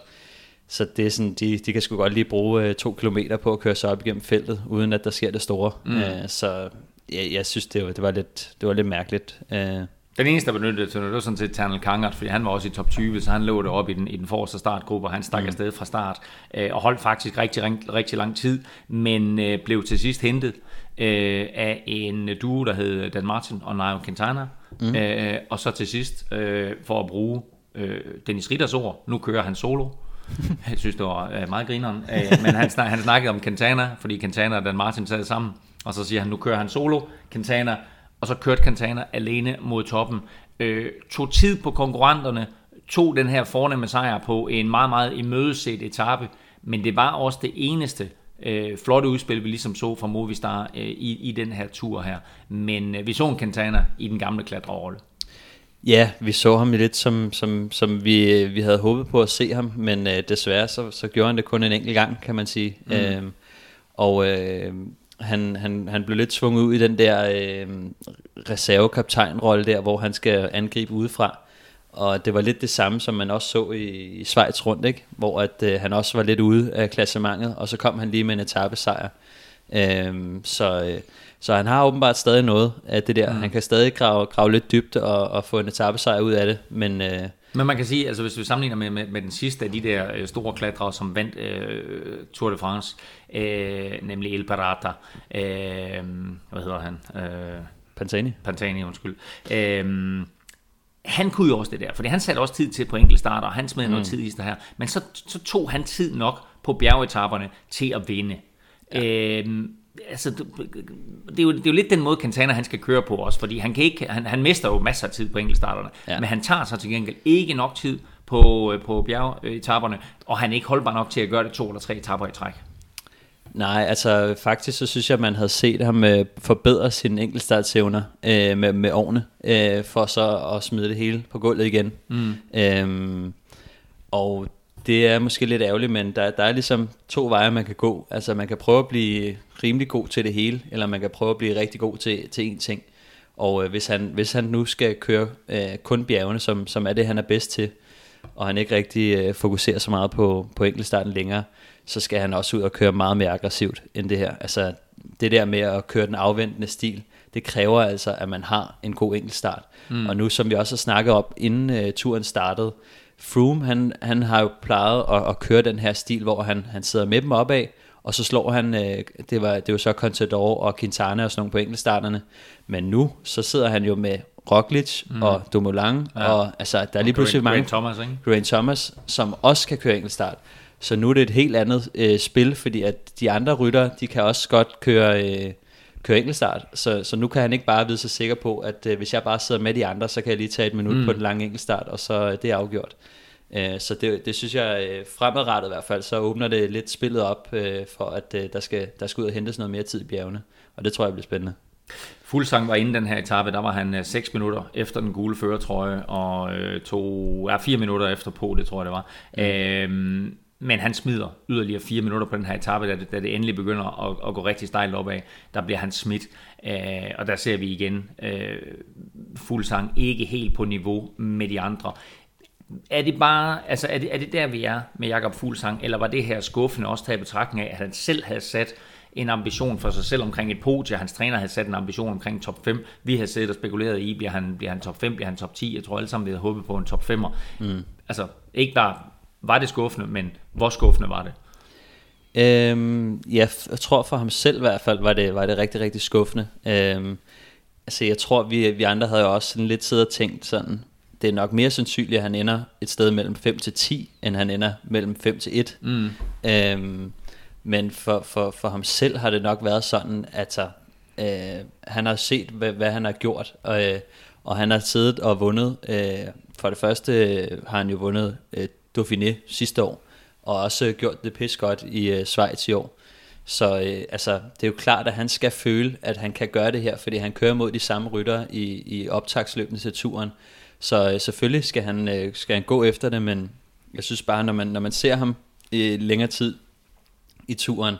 så det er sådan, de, de kan sgu godt lige bruge øh, to kilometer på at køre sig op igennem feltet, uden at der sker det store. Mm. Øh, så jeg, jeg synes, det var, det var, lidt, det var lidt mærkeligt. Øh,
Den eneste, der benyttede til det, det var sådan set Ternel Kangert, fordi han var også i top 20, så han lå deroppe i den, i den forreste startgruppe, og han stak mm. afsted fra start, øh, og holdt faktisk rigtig, rigtig, rigtig lang tid, men øh, blev til sidst hentet øh, af en duo, der hed Dan Martin og Nairo Quintana, mm. øh, og så til sidst, øh, for at bruge øh, Dennis Ritters ord, nu kører han solo, jeg synes, det var øh, meget grineren. Øh, men han, snak, han snakkede om Quintana, fordi Quintana og Dan Martin sad sammen, og så siger han, nu kører han solo, Quintana, og så kørte Quintana alene mod toppen. Øh, tog tid på konkurrenterne, tog den her fornemme sejr på en meget, meget imødeset etape, men det var også det eneste øh, flotte udspil, vi ligesom så fra Movistar øh, i, i den her tur her. Men øh, vi så en Quintana i den gamle klatrerolle.
Ja, vi så ham lidt som, som, som vi, vi havde håbet på at se ham, men øh, desværre så, så gjorde han det kun en enkelt gang, kan man sige. Mm. Øhm, og øh, han, han, han blev lidt svunget ud i den der øh, reservekaptajnrolle der, hvor han skal angribe udefra. Og det var lidt det samme, som man også så i, i Schweiz rundt, ikke? hvor at, øh, han også var lidt ude af klassementet, og så kom han lige med en etappesejr. Øhm, så, øh, så han har åbenbart stadig noget af det der. Mm. Han kan stadig grave, grave lidt dybt og, og få en etappesejr ud af det, men... Øh,
Men man kan sige, altså hvis vi sammenligner med, med, med den sidste af de der øh, store klatrere, som vandt øh, Tour de France, øh, nemlig El Parata, øh, hvad hedder han? Øh,
Pantani.
Pantani, undskyld. Øh, han kunne jo også det der, fordi han satte også tid til på enkelte starter, og han smed mm. noget tid i det her. Men så, så tog han tid nok på bjergetaperne til at vinde. Ja. Øhm, altså, det, er jo, det er jo lidt den måde, Quintana han skal køre på også, fordi han, kan ikke, han, han mister jo masser af tid på enkeltstarterne, ja. men han tager sig til gengæld ikke nok tid på, øh, på bjergetaperne, og han er ikke holdbar nok til at gøre det to eller tre etapper i træk.
Nej, altså faktisk så synes jeg, at man havde set ham øh, forbedre sine enkeltstartsevner øh, med, med årene, øh, for så at smide det hele på gulvet igen. Mm. Øhm, og det er måske lidt ærgerligt, men der, der er ligesom to veje, man kan gå. Altså man kan prøve at blive rimelig god til det hele, eller man kan prøve at blive rigtig god til, til én ting. Og øh, hvis, han, hvis han nu skal køre øh, kun bjergene, som, som er det, han er bedst til, og han ikke rigtig øh, fokuserer så meget på, på enkeltstarten længere, så skal han også ud og køre meget mere aggressivt end det her. Altså det der med at køre den afventende stil, det kræver altså, at man har en god enkeltstart. Mm. Og nu som vi også har snakket op, inden uh, turen startede, Froome, han, han har jo plejet at, at køre den her stil, hvor han, han sidder med dem opad, og så slår han, øh, det, var, det var så Contador og Quintana og sådan nogle på enkeltstarterne, men nu, så sidder han jo med Roglic mm. og Dumoulin, ja. og altså, der er lige pludselig mange,
Grant Thomas, ikke?
Grant Thomas, som også kan køre enkeltstart. Så nu er det et helt andet øh, spil, fordi at de andre rytter, de kan også godt køre, øh, køre enkeltstart. Så, så nu kan han ikke bare vide sig sikker på, at øh, hvis jeg bare sidder med de andre, så kan jeg lige tage et minut mm. på den lange enkeltstart, og så øh, det er afgjort. Øh, så det, det synes jeg øh, fremadrettet i hvert fald, så åbner det lidt spillet op øh, for, at øh, der, skal, der skal ud og hentes noget mere tid i bjergene. Og det tror jeg bliver spændende.
Fuglsang var inden den her etape, der var han 6 minutter efter den gule føretrøje, og øh, to, ja, 4 minutter efter på, det tror jeg det var. Mm. Øhm, men han smider yderligere fire minutter på den her etape, da det, da det endelig begynder at, at gå rigtig stejlt opad. Der bliver han smidt, øh, og der ser vi igen øh, Fuglsang ikke helt på niveau med de andre. Er det bare, altså er det, er det der, vi er med Jakob Fuglsang, eller var det her skuffende også taget betragtning af, at han selv havde sat en ambition for sig selv omkring et podie. Hans træner havde sat en ambition omkring top 5. Vi havde siddet og spekuleret i, bliver han, bliver han top 5, bliver han top 10? Jeg tror alle sammen, vi havde håbet på en top 5'er. Mm. Altså, ikke bare var det skuffende, men hvor skuffende var det?
Øhm, ja, jeg tror for ham selv i hvert fald, var det, var det rigtig, rigtig skuffende. Øhm, altså, jeg tror, vi, vi andre havde jo også sådan lidt siddet og tænkt sådan, det er nok mere sandsynligt, at han ender et sted mellem 5 til 10, end han ender mellem 5 til 1. Mm. Øhm, men for, for, for ham selv har det nok været sådan, at øh, han har set, hvad, hvad han har gjort, og, øh, og han har siddet og vundet. Øh, for det første øh, har han jo vundet øh, Dauphiné sidste år, og også gjort det pis godt i øh, Schweiz i år. Så øh, altså, det er jo klart, at han skal føle, at han kan gøre det her, fordi han kører mod de samme rytter i, i optagsløbende til turen. Så øh, selvfølgelig skal han, øh, skal han gå efter det, men jeg synes bare, når man, når man ser ham i længere tid i turen,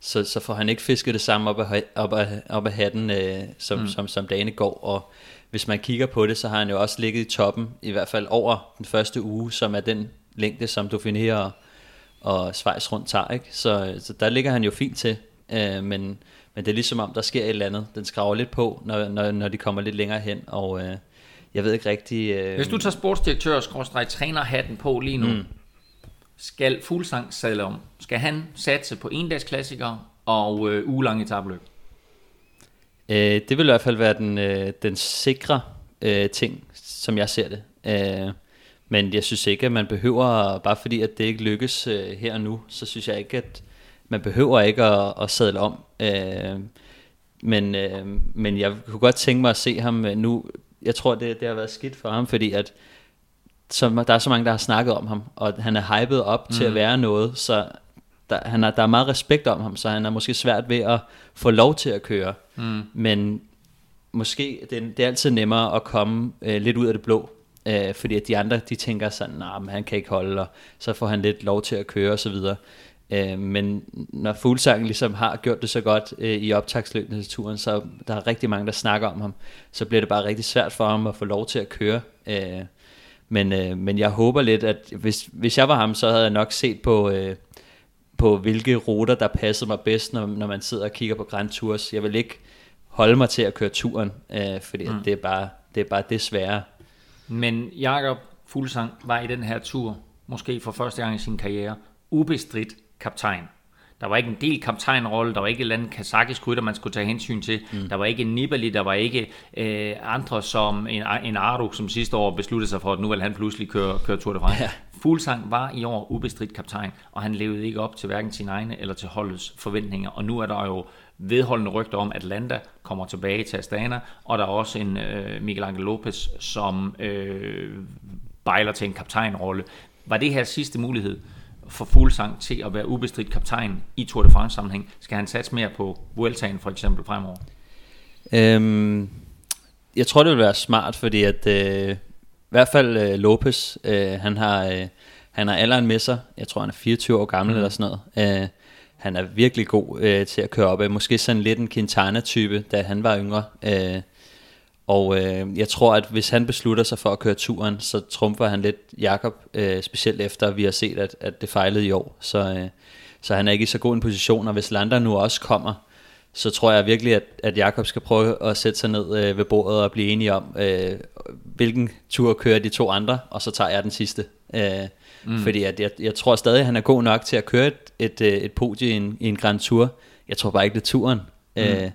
så, så får han ikke fisket det samme op af, op af, op af hatten, øh, som, mm. som, som dagene går. Og hvis man kigger på det, så har han jo også ligget i toppen, i hvert fald over den første uge, som er den længde, som Dauphiné og, og Schweiz rundt tager. Ikke? Så, så der ligger han jo fint til, øh, men, men det er ligesom om, der sker et eller andet. Den skraver lidt på, når, når, når de kommer lidt længere hen, og øh, jeg ved ikke rigtig... Øh...
Hvis du tager sportsdirektør og trænerhatten på lige nu, mm. skal Fuglsang sadle om? Skal han satse på endagsklassikere og øh, ugelange etabløb?
Øh, det vil i hvert fald være den, øh, den sikre øh, ting, som jeg ser det. Øh, men jeg synes ikke, at man behøver, bare fordi at det ikke lykkes øh, her og nu, så synes jeg ikke, at man behøver ikke at, at sadle om. Øh, men, øh, men jeg kunne godt tænke mig at se ham øh, nu. Jeg tror, det, det har været skidt for ham, fordi at så, der er så mange, der har snakket om ham, og han er hypet op mm. til at mm. være noget, så der, han er, der er meget respekt om ham, så han er måske svært ved at få lov til at køre. Mm. Men måske det, det er altid nemmere at komme øh, lidt ud af det blå, øh, fordi at de andre de tænker sådan, nej, nah, han kan ikke holde, og så får han lidt lov til at køre osv. Øh, men når Fuglsangen ligesom har gjort det så godt øh, i optagsløbende til turen, så der er rigtig mange, der snakker om ham, så bliver det bare rigtig svært for ham at få lov til at køre. Øh, men, øh, men jeg håber lidt, at hvis, hvis jeg var ham, så havde jeg nok set på... Øh, på hvilke ruter, der passede mig bedst, når, når man sidder og kigger på Grand Tours. Jeg vil ikke holde mig til at køre turen, øh, fordi mm. det, er bare, det er bare det svære.
Men Jakob Fuglsang var i den her tur, måske for første gang i sin karriere, ubestridt kaptajn. Der var ikke en del kaptajnrolle, der var ikke et eller andet kazakisk rytter, man skulle tage hensyn til. Mm. Der var ikke en Nibali, der var ikke øh, andre som en, en Ardo, som sidste år besluttede sig for, at nu vil han pludselig køre, køre Tour de France. Ja. Fuglsang var i år ubestridt kaptajn, og han levede ikke op til hverken sine egne eller til holdets forventninger. Og nu er der jo vedholdende rygter om, at Landa kommer tilbage til Astana, og der er også en øh, Miguel Angel Lopez, som øh, bejler til en kaptajnrolle. Var det her sidste mulighed for Fuglsang til at være ubestridt kaptajn i Tour de France sammenhæng? Skal han satse mere på Vueltaen for eksempel fremover?
Øhm, jeg tror, det vil være smart, fordi at øh, i hvert fald øh, Lopez, øh, han har øh, han har alderen med sig. Jeg tror, han er 24 år gammel mm. eller sådan noget. Øh, han er virkelig god øh, til at køre op af. Måske sådan lidt en Quintana-type, da han var yngre. Øh, og øh, jeg tror, at hvis han beslutter sig for at køre turen, så trumfer han lidt Jakob, øh, specielt efter at vi har set, at, at det fejlede i år. Så, øh, så han er ikke i så god en position, og hvis Lander nu også kommer, så tror jeg virkelig, at, at Jakob skal prøve at sætte sig ned øh, ved bordet og blive enige om, øh, hvilken tur kører de to andre, og så tager jeg den sidste. Øh, mm. Fordi at jeg, jeg tror stadig, at han er god nok til at køre et, et, øh, et podie i en, i en Grand Tour. Jeg tror bare ikke, det er turen. Mm. Øh,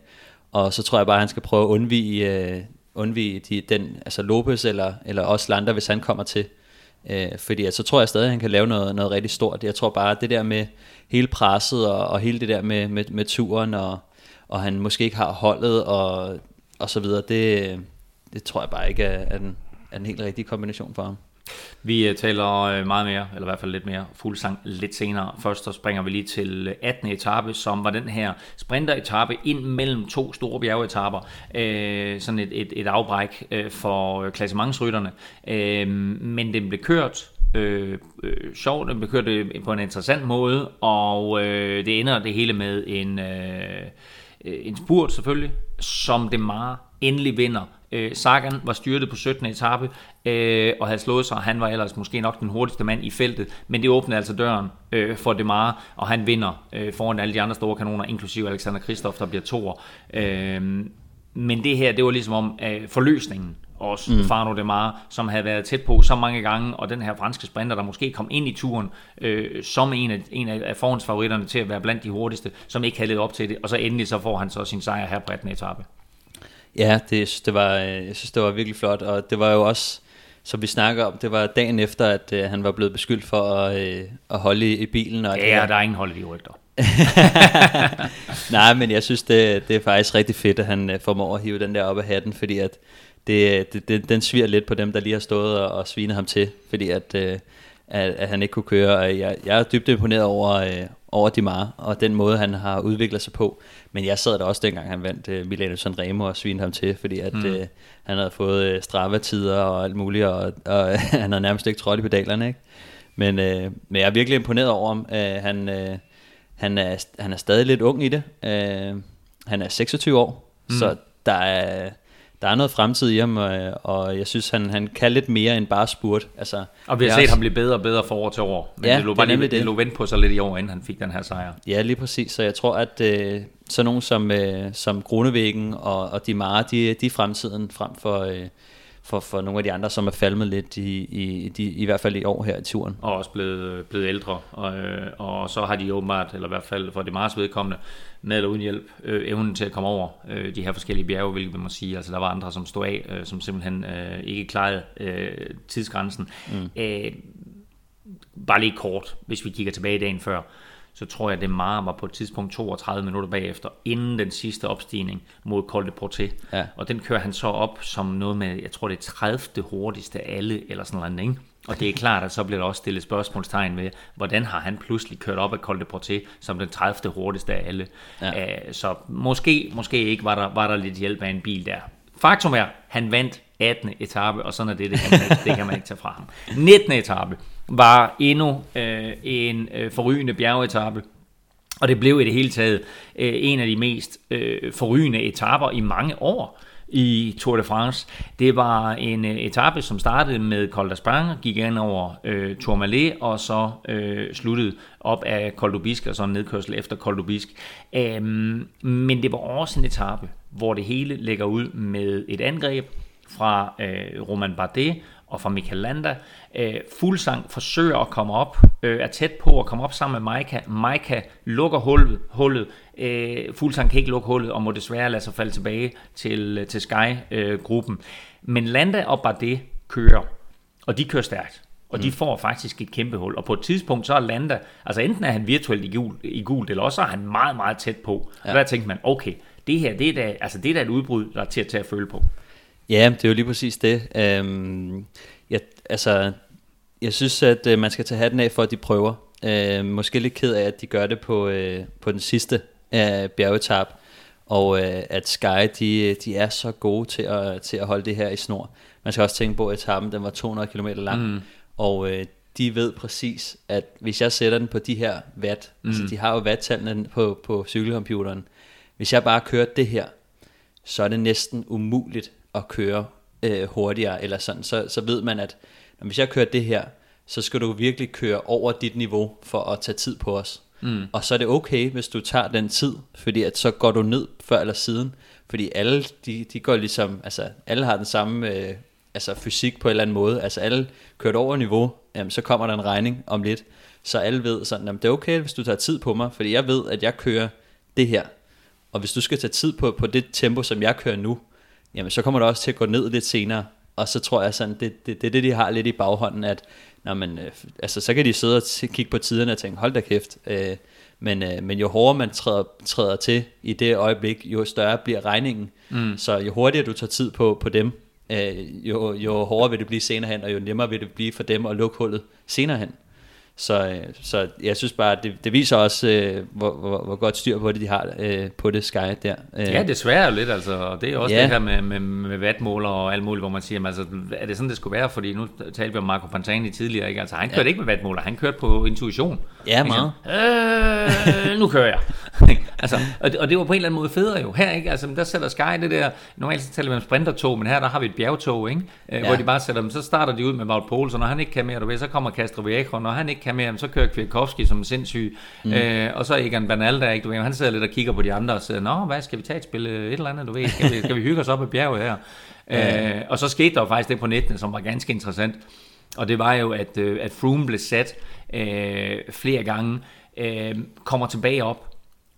og så tror jeg bare, at han skal prøve at undvige, øh, undvige de, den, altså Lopez eller, eller også Lander, hvis han kommer til. Øh, fordi at, så tror jeg stadig, at han kan lave noget, noget rigtig stort. Jeg tror bare, at det der med hele presset og, og hele det der med, med, med turen, og, og han måske ikke har holdet og, og så videre, det, det tror jeg bare ikke er, er, den, er den helt rigtige kombination for ham.
Vi øh, taler øh, meget mere, eller i hvert fald lidt mere fuldsang lidt senere. Først så springer vi lige til øh, 18. Etape, som var den her sprinteretape ind mellem to store bjergetapper. Øh, sådan et, et, et afbræk øh, for klassementsrytterne. Øh, men den blev kørt øh, øh, sjovt, den blev kørt øh, på en interessant måde, og øh, det ender det hele med en, øh en spurt selvfølgelig, som det meget endelig vinder. Øh, Sagan var styrtet på 17. etape øh, og havde slået sig, han var ellers måske nok den hurtigste mand i feltet, men det åbnede altså døren øh, for Demar, og han vinder øh, foran alle de andre store kanoner, inklusive Alexander Kristoff, der bliver toer. Øh, men det her, det var ligesom om øh, forløsningen også mm. Fano Demar, som havde været tæt på så mange gange, og den her franske sprinter, der måske kom ind i turen øh, som en af, en af forhåndsfavoritterne til at være blandt de hurtigste, som ikke havde levet op til det, og så endelig så får han så sin sejr her på 18. etape.
Ja, det, det var, øh, jeg synes, det var virkelig flot, og det var jo også, som vi snakker om, det var dagen efter, at uh, han var blevet beskyldt for at, uh, at holde i, i bilen. Og
ja, det, der er ingen hold i rygter.
Nej, men jeg synes, det, det er faktisk rigtig fedt, at han uh, formår at hive den der op af hatten, fordi at det, det, det, den sviger lidt på dem, der lige har stået og, og svinet ham til, fordi at, uh, at, at han ikke kunne køre. Og jeg, jeg er dybt imponeret over, uh, over Dimar, og den måde, han har udviklet sig på. Men jeg sad der også dengang, han vandt uh, Milano Sanremo og svinede ham til, fordi at, mm. uh, han havde fået uh, Strava-tider og alt muligt, og, og han havde nærmest ikke trådt i pedalerne. Ikke? Men, uh, men jeg er virkelig imponeret over ham. Uh, han, uh, han, er, han er stadig lidt ung i det. Uh, han er 26 år, mm. så der er der er noget fremtid i ham, og, og jeg synes, han, han kan lidt mere end bare spurt. Altså,
og vi har set også... ham blive bedre og bedre for år til år. Men ja, det lå bare lige, det. det lå vent på sig lidt i år, inden han fik den her sejr.
Ja, lige præcis. Så jeg tror, at øh, sådan nogen som, øh, som Grunevæggen og, og Di Mara, de, de er fremtiden frem for... Øh, for, for nogle af de andre, som er falmet lidt i, i, de, i hvert fald i år her i turen.
Og også blevet, blevet ældre. Og, øh, og så har de åbenbart, eller i hvert fald for det meget vedkommende, med eller uden hjælp, øh, evnen til at komme over øh, de her forskellige bjerge, hvilket man sige, altså der var andre, som stod af, øh, som simpelthen øh, ikke klarede øh, tidsgrænsen. Mm. Øh, bare lige kort, hvis vi kigger tilbage i dagen før, så tror jeg, at det meget var på et tidspunkt 32 minutter bagefter, inden den sidste opstigning mod Col de Porte. Ja. Og den kører han så op som noget med, jeg tror det er 30. hurtigste af alle, eller sådan noget, ikke? Og det er klart, at så bliver der også stillet spørgsmålstegn ved, hvordan har han pludselig kørt op af Col de Porte som den 30. hurtigste af alle. Ja. Uh, så måske, måske ikke var der, var der lidt hjælp af en bil der. Faktum er, han vandt 18. etape, og sådan er det, det kan man ikke, det kan man ikke tage fra ham. 19. etape var endnu øh, en øh, forrygende bjergetappe, og det blev i det hele taget øh, en af de mest øh, forrygende etapper i mange år i Tour de France. Det var en øh, etape, som startede med Col d'Aspin, gik ind over øh, Tourmalet, og så øh, sluttede op af Col d'Aubisque, og så en nedkørsel efter Col d'Aubisque. Øhm, men det var også en etape, hvor det hele lægger ud med et angreb fra øh, Roman Bardet og fra Michael Landa. Øh, Fuglsang forsøger at komme op, øh, er tæt på at komme op sammen med Maika. Maika lukker hullet. hullet. Øh, Fuglsang kan ikke lukke hullet og må desværre lade sig falde tilbage til, til Sky-gruppen. Øh, Men Landa og Bardet kører, og de kører stærkt. Og mm. de får faktisk et kæmpe hul. Og på et tidspunkt, så er Landa, altså enten er han virtuelt i gul, i gul eller også er han meget, meget tæt på. Ja. Og der tænkte man, okay, det her, det er da, altså det er da et udbrud, der er til at tage at føle på.
Ja, det er jo lige præcis det. Øhm, jeg, altså, jeg synes, at øh, man skal tage hatten af for, at de prøver. Øh, måske lidt ked af, at de gør det på, øh, på den sidste øh, bjergetap, og øh, at Sky, de, de er så gode til at, til at holde det her i snor. Man skal også tænke på, at etappen den var 200 km lang, mm. og øh, de ved præcis, at hvis jeg sætter den på de her watt, mm. altså de har jo watt-tallene på, på cykelcomputeren, hvis jeg bare kører det her, så er det næsten umuligt at køre øh, hurtigere, eller sådan, så, så ved man, at når, hvis jeg kører det her, så skal du virkelig køre over dit niveau for at tage tid på os. Mm. Og så er det okay, hvis du tager den tid, fordi at så går du ned før eller siden, fordi alle, de, de går ligesom, altså alle har den samme øh, altså fysik på en eller anden måde, altså alle kørt over niveau, jamen så kommer der en regning om lidt, så alle ved sådan, jamen det er okay, hvis du tager tid på mig, fordi jeg ved, at jeg kører det her, og hvis du skal tage tid på, på det tempo, som jeg kører nu, jamen så kommer det også til at gå ned lidt senere. Og så tror jeg sådan, det, det, det er det, de har lidt i baghånden, at når man, øh, altså, så kan de sidde og kigge på tiderne og tænke, hold da kæft. Øh, men, øh, men jo hårdere man træder, træder til i det øjeblik, jo større bliver regningen. Mm. Så jo hurtigere du tager tid på, på dem, øh, jo, jo hårdere vil det blive senere hen, og jo nemmere vil det blive for dem at lukke hullet senere hen. Så, øh, så jeg synes bare, det, det viser også, øh, hvor, hvor, hvor godt styr på det, de har øh, på det Sky der. Øh,
Ja, det sværer jo lidt, altså. Og det er også
Ja.
det her med, med, med vatmåler og alt muligt, hvor man siger, jamen, altså, er det sådan, det skulle være? Fordi nu talte vi om Marco Pantani tidligere, ikke? Altså, han kørte ja. ikke med vatmåler, han kørte på intuition.
Ja, meget.
sådan, Øh, nu kører jeg. altså, og, det, og det var på en eller anden måde federe jo. Her, ikke? Altså, der sætter Sky det der, normalt så taler vi om sprintertog, men her der har vi et bjergtog, ikke? Øh,
Ja.
hvor de bare sætter dem, så starter de ud med Wout Poulsen, når han ikke kan mere, du ved, så kommer Castro Viejo, når han ikke kan mere, så kører Kwiatkowski som sindssyg, mm. øh, og så Egan Bernal der, ikke? Du ved, han sidder lidt og kigger på de andre og siger, nå, hvad skal vi tage et spil, øh, et eller andet, du ved, skal vi, skal vi hygge os op ad bjerget her? Øh, og så skete der jo faktisk det på nettene, som var ganske interessant. Og det var jo, at, øh, at Froome blev sat øh, flere gange, øh, kommer tilbage op,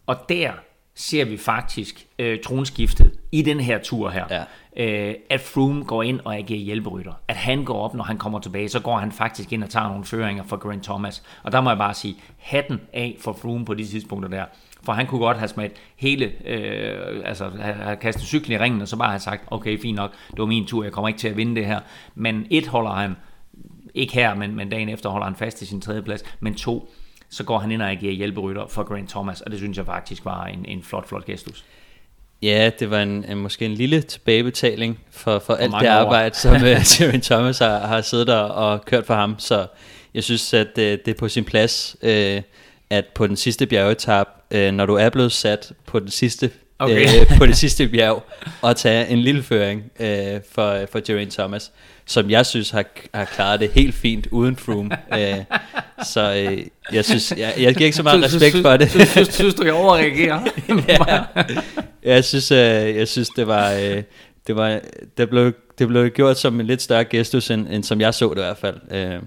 og der ser vi faktisk øh, tronskiftet i den her tur her.
Ja.
Øh, at Froome går ind og agerer hjælperytter. At han går op, når han kommer tilbage, så går han faktisk ind og tager nogle føringer for Grant Thomas. Og der må jeg bare sige, hatten af for Froome på de tidspunkter der. For han kunne godt have smidt hele, øh, altså have kastet cyklen i ringen, og så bare have sagt, okay, fint nok, det var min tur, jeg kommer ikke til at vinde det her. Men et holder han, ikke her, men, men dagen efter holder han fast i sin tredje plads, men to, så går han ind og agerer hjælperytter for Grant Thomas, og det synes jeg faktisk var en, en flot, flot gestus.
Ja, det var en, en, måske en lille tilbagebetaling for, for alt
mange
det
år.
arbejde, som uh, Geraint Thomas har, har siddet der og kørt for ham. Så jeg synes, at uh, det er på sin plads, uh, at på den sidste bjergetap, uh, når du er blevet sat på den sidste
Okay.
øh, på det sidste bjerg, og tage en lille føring øh, for, for Geraint Thomas, som jeg synes har, har klaret det helt fint uden Froome. øh, så øh, jeg synes, jeg, jeg giver ikke så meget respekt for det.
Synes, synes, synes du, jeg overreagerer?
Jeg synes, øh, jeg synes det var, øh, det var, det blev, det blev gjort som en lidt større gestus, end, end som jeg så det i hvert fald. Øh,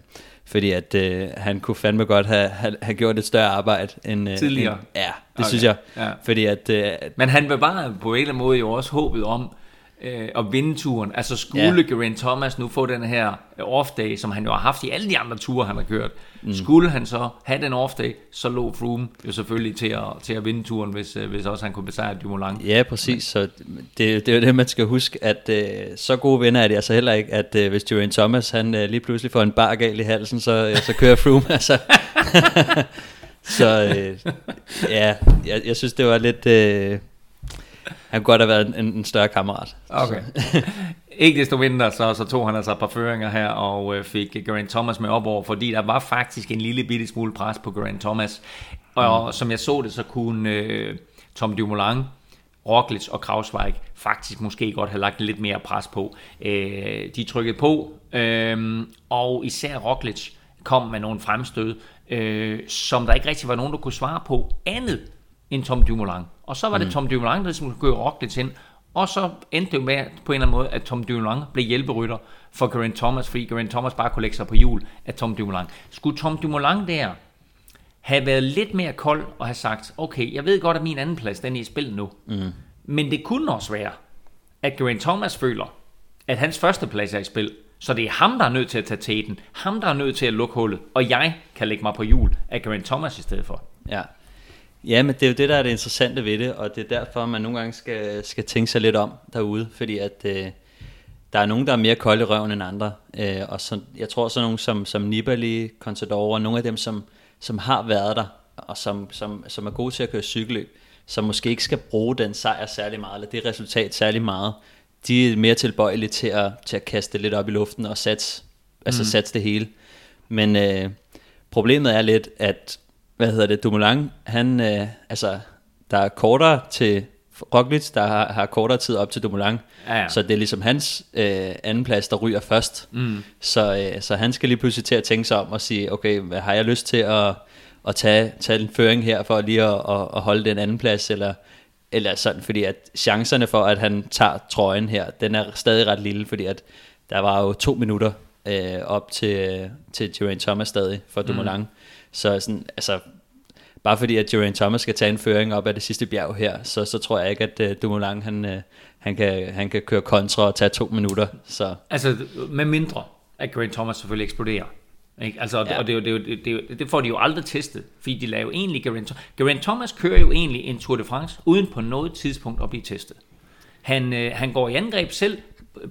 fordi at øh, han kunne fandme godt have, have, have gjort et større arbejde end... Øh,
Tidligere.
End, ja, det
Okay,
synes jeg.
ja.
Fordi at... Øh,
Men han var bare på en eller anden måde jo også håbet om øh, at vinde turen. Altså skulle
Ja.
Geraint Thomas nu få den her off-day, som han jo har haft i alle de andre ture, han har kørt. Mm. Skulle han så have den off-day, så lå Froome jo selvfølgelig til at, til at vinde turen, hvis, øh, hvis også han kunne besejre Dumoulin.
Ja, præcis. Så det, det er jo det, man skal huske, at øh, så gode venner er det altså heller ikke, at øh, hvis Geraint Thomas han øh, lige pludselig får en bar gal i halsen, så, øh, så kører Froome. altså. så øh, ja, jeg, jeg synes, det var lidt... Øh, han kunne godt have været en, en større kammerat.
Okay. ikke desto mindre, så, så tog han altså et par føringer her, og øh, fik Geraint Thomas med op over, fordi der var faktisk en lille bitte smule pres på Geraint Thomas. Og mm. som jeg så det, så kunne øh, Tom Dumoulin, Roglic og Krausweig faktisk måske godt have lagt lidt mere pres på. Øh, de trykkede på, øh, og især Roglic kom med nogle fremstød, øh, som der ikke rigtig var nogen, der kunne svare på andet end Tom Dumoulin. Og så var det Tom Dumoulin, der skulle gøre Roglic ind, og så endte det jo med på en eller anden måde, at Tom Dumoulin blev hjælperytter for Geraint Thomas, fordi Geraint Thomas bare kunne lægge sig på hjul af Tom Dumoulin. Skulle Tom Dumoulin der have været lidt mere kold og have sagt, okay, jeg ved godt, at min anden plads, den er i spil nu. Mm. Men det kunne også være, at Geraint Thomas føler, at hans første plads er i spil. Så det er ham, der er nødt til at tage teten. Ham, der er nødt til at lukke hullet. Og jeg kan lægge mig på hjul af Geraint Thomas i stedet for.
Ja. Ja, men det er jo det, der er det interessante ved det, og det er derfor, man nogle gange skal, skal tænke sig lidt om derude, fordi at øh, der er nogen, der er mere kolde i røven end andre, øh, og så, jeg tror så nogen som, som Nibali, Contador, og nogle af dem, som, som har været der, og som, som, som er gode til at køre cykelløb, som måske ikke skal bruge den sejr særlig meget, eller det resultat særlig meget, de er mere tilbøjelige til at, til at kaste lidt op i luften og satse, altså
Mm.
satse det hele. Men øh, problemet er lidt, at hvad hedder det, Dumoulin, han, øh, altså, der er kortere til Roglic, der har, har kortere tid op til Dumoulin,
Ja, ja.
så det er ligesom hans øh, anden plads, der ryger først. Mm. Så, øh, så han skal lige pludselig til at tænke sig om og sige, okay, hvad har jeg lyst til at, at tage, tage en føring her for lige at, at, at holde den anden plads, eller, eller sådan, fordi at chancerne for, at han tager trøjen her, den er stadig ret lille, fordi at der var jo to minutter øh, op til, til Geraint Thomas stadig for Dumoulin. Mm. Så sådan, altså, bare fordi at Geraint Thomas skal tage en føring op af det sidste bjerg her, så, så tror jeg ikke, at uh, Dumoulin han, uh, han, kan, han kan køre kontra og tage to minutter. Så
Altså, med mindre, at Geraint Thomas selvfølgelig eksploderer. Ikke? Altså, ja. Og det, er det, det, jo- det får de jo aldrig testet, fordi de laver jo egentlig Geraint, Geraint Thomas kører jo egentlig en Tour de France, uden på noget tidspunkt at blive testet. Han, øh, han går i angreb selv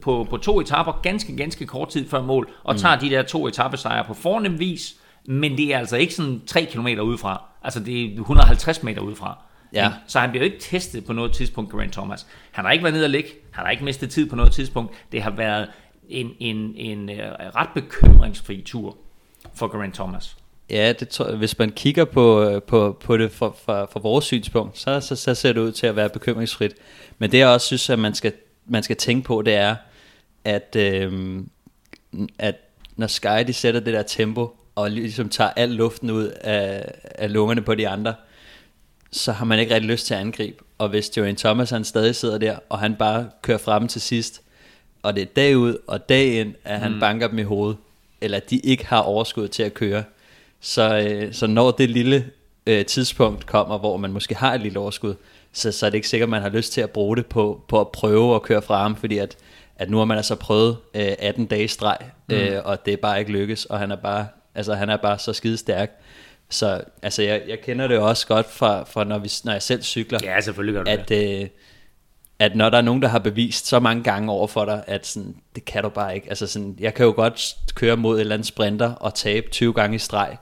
på, på to etapper, ganske, ganske kort tid før mål, og mm. tager de der to etappesejre på fornem vis, Men det er altså ikke sådan 3 km udefra. Altså det er 150 meter udefra.
Ja.
Så han bliver jo ikke testet på noget tidspunkt, Geraint Thomas. Han har ikke været nede og ligge. Han har ikke mistet tid på noget tidspunkt. Det har været en, en, en uh, ret bekymringsfri tur for Geraint Thomas.
Ja, det tror, hvis man kigger på, øh, på, på det fra, fra, fra vores synspunkt, så, så, så ser det ud til at være bekymringsfrit. Men det jeg også synes, at man skal, man skal tænke på, det er, at, øhm, at når Sky de sætter det der tempo, og ligesom tager al luften ud af, af lungerne på de andre, så har man ikke rigtig lyst til at angribe. Og hvis Joanne Thomas han stadig sidder der, og han bare kører frem til sidst, og det er dag ud og dag ind, at han mm. banker dem i hovedet, eller de ikke har overskud til at køre, så, øh, så når det lille øh, tidspunkt kommer, hvor man måske har et lille overskud, så, så er det ikke sikkert, at man har lyst til at bruge det på, på at prøve at køre fra ham, fordi at, at nu har man altså prøvet øh, 18 dage streg, øh, mm. og det er bare ikke lykkes, og han er bare, altså, han er bare så skide stærk. Så altså, jeg, jeg kender det også godt fra, fra når, vi, når jeg selv cykler,
Ja, selvfølgelig gør du
at, øh, at når der er nogen, der har bevist så mange gange over for dig, at sådan, det kan du bare ikke. Altså sådan, jeg kan jo godt køre mod et eller andet sprinter og tabe 20 gange i streg,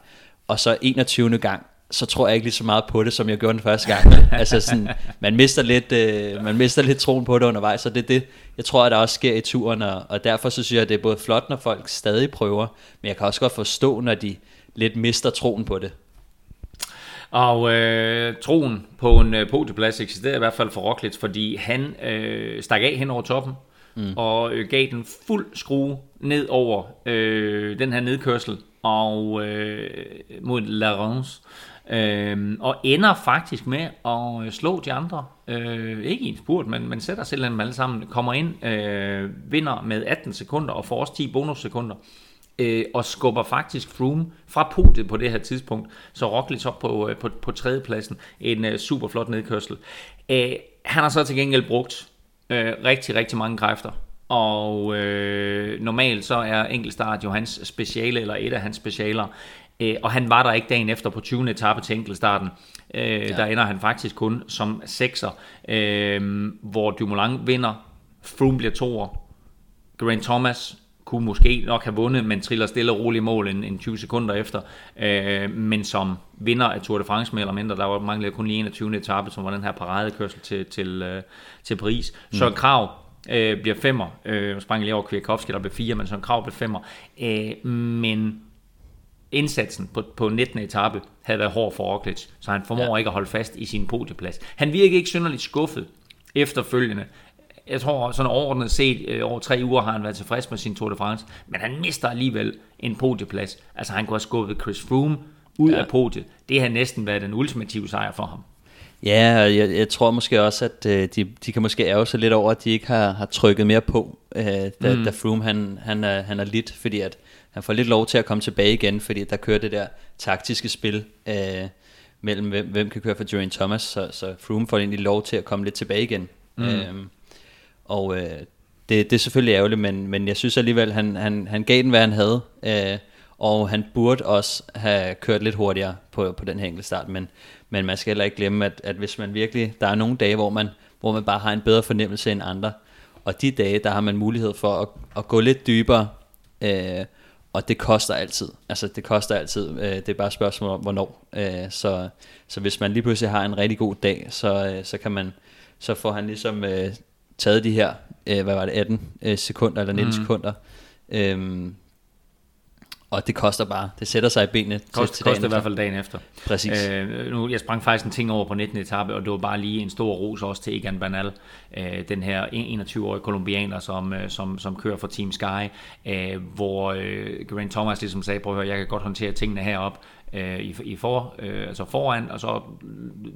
og så 21. gang, så tror jeg ikke lige så meget på det, som jeg gjorde den første gang. altså sådan, man mister lidt, øh, man mister lidt troen på det undervejs, så det er det, jeg tror, at der også sker i turen, og, og derfor så synes jeg, at det er både flot, når folk stadig prøver, men jeg kan også godt forstå, når de lidt mister troen på det.
Og øh, troen på en øh, podieplads eksisterer i hvert fald for Roglic, fordi han øh, stak af hen over toppen, mm. og øh, gav den fuld skrue ned over øh, den her nedkørsel, og øh, mod La Rance, øh, og ender faktisk med at øh, slå de andre, øh, ikke i en spurt, men, men sætter selv dem alle sammen, kommer ind, øh, vinder med 18 sekunder, og får også 10 bonussekunder, øh, og skubber faktisk Froome fra podiet på det her tidspunkt, så Roglic op på, øh, på, på tredjepladsen, en øh, super flot nedkørsel. Øh, han har så til gengæld brugt øh, rigtig, rigtig mange kræfter, og øh, normalt så er enkeltstart jo hans speciale, eller et af hans specialer, øh, og han var der ikke dagen efter på 20. etape til enkeltstarten. Øh, ja. Der ender han faktisk kun som sekser, øh, hvor Dumoulin vinder, Froome bliver toer, Geraint Thomas kunne måske nok have vundet, men triller stille og roligt mål en, en 20 sekunder efter. Øh, men som vinder af Tour de France mere eller mindre, der var manglet kun lige 21. etape, som var den her paradekørsel til, til, øh, til Paris. Mm. Så Krav øh, bliver femmer. Øh, sprang lige over Kwiatkowski, der blev fire, men så Krav blev femmer. Øh, men indsatsen på, på 19. etape havde været hård for Roglic, så han formår ja. ikke at holde fast i sin podieplads. Han virker ikke synderligt skuffet efterfølgende. Jeg tror sådan overordnet set øh, over tre uger har han været tilfreds med sin Tour de France, men han mister alligevel en podieplads. Altså han kunne have skubbet Chris Froome ud ja. af podiet. Det har næsten været den ultimative sejr for ham.
Ja, og jeg, jeg tror måske også, at øh, de, de kan måske ærge sig lidt over, at de ikke har, har trykket mere på, øh, da, mm. da Froome han, han, er, han er lidt, fordi at han får lidt lov til at komme tilbage igen, fordi der kører det der taktiske spil øh, mellem, hvem, hvem kan køre for Geraint Thomas, så, så Froome får egentlig lov til at komme lidt tilbage igen. Mm. Øh, og øh, det, det er selvfølgelig ærgerligt, men, men jeg synes alligevel, han, han, han gav den, hvad han havde, øh, og han burde også have kørt lidt hurtigere på, på den her enkelte start, men, men man skal heller ikke glemme, at, at hvis man virkelig, der er nogle dage, hvor man, hvor man bare har en bedre fornemmelse end andre, og de dage, der har man mulighed for at, at gå lidt dybere, øh, og det koster altid. Altså det koster altid. Øh, det er bare et spørgsmål om hvornår. Øh, så, så hvis man lige pludselig har en rigtig god dag, så, øh, så kan man så får han ligesom øh, taget de her øh, hvad var det 18 øh, sekunder eller 19 mm. sekunder. Øhm, og det koster bare, det sætter sig i benene
Kost, til dagen koster i hvert fald dagen efter.
Præcis.
Øh, nu, jeg sprang faktisk en ting over på 19. etape, og det var bare lige en stor ros også til Egan Bernal, øh, den her 21-årige kolumbianer, som, øh, som, som kører for Team Sky, øh, hvor øh, Geraint Thomas ligesom sagde, prøv at høre, jeg kan godt håndtere tingene herop, øh, i, i for, øh, altså foran, og så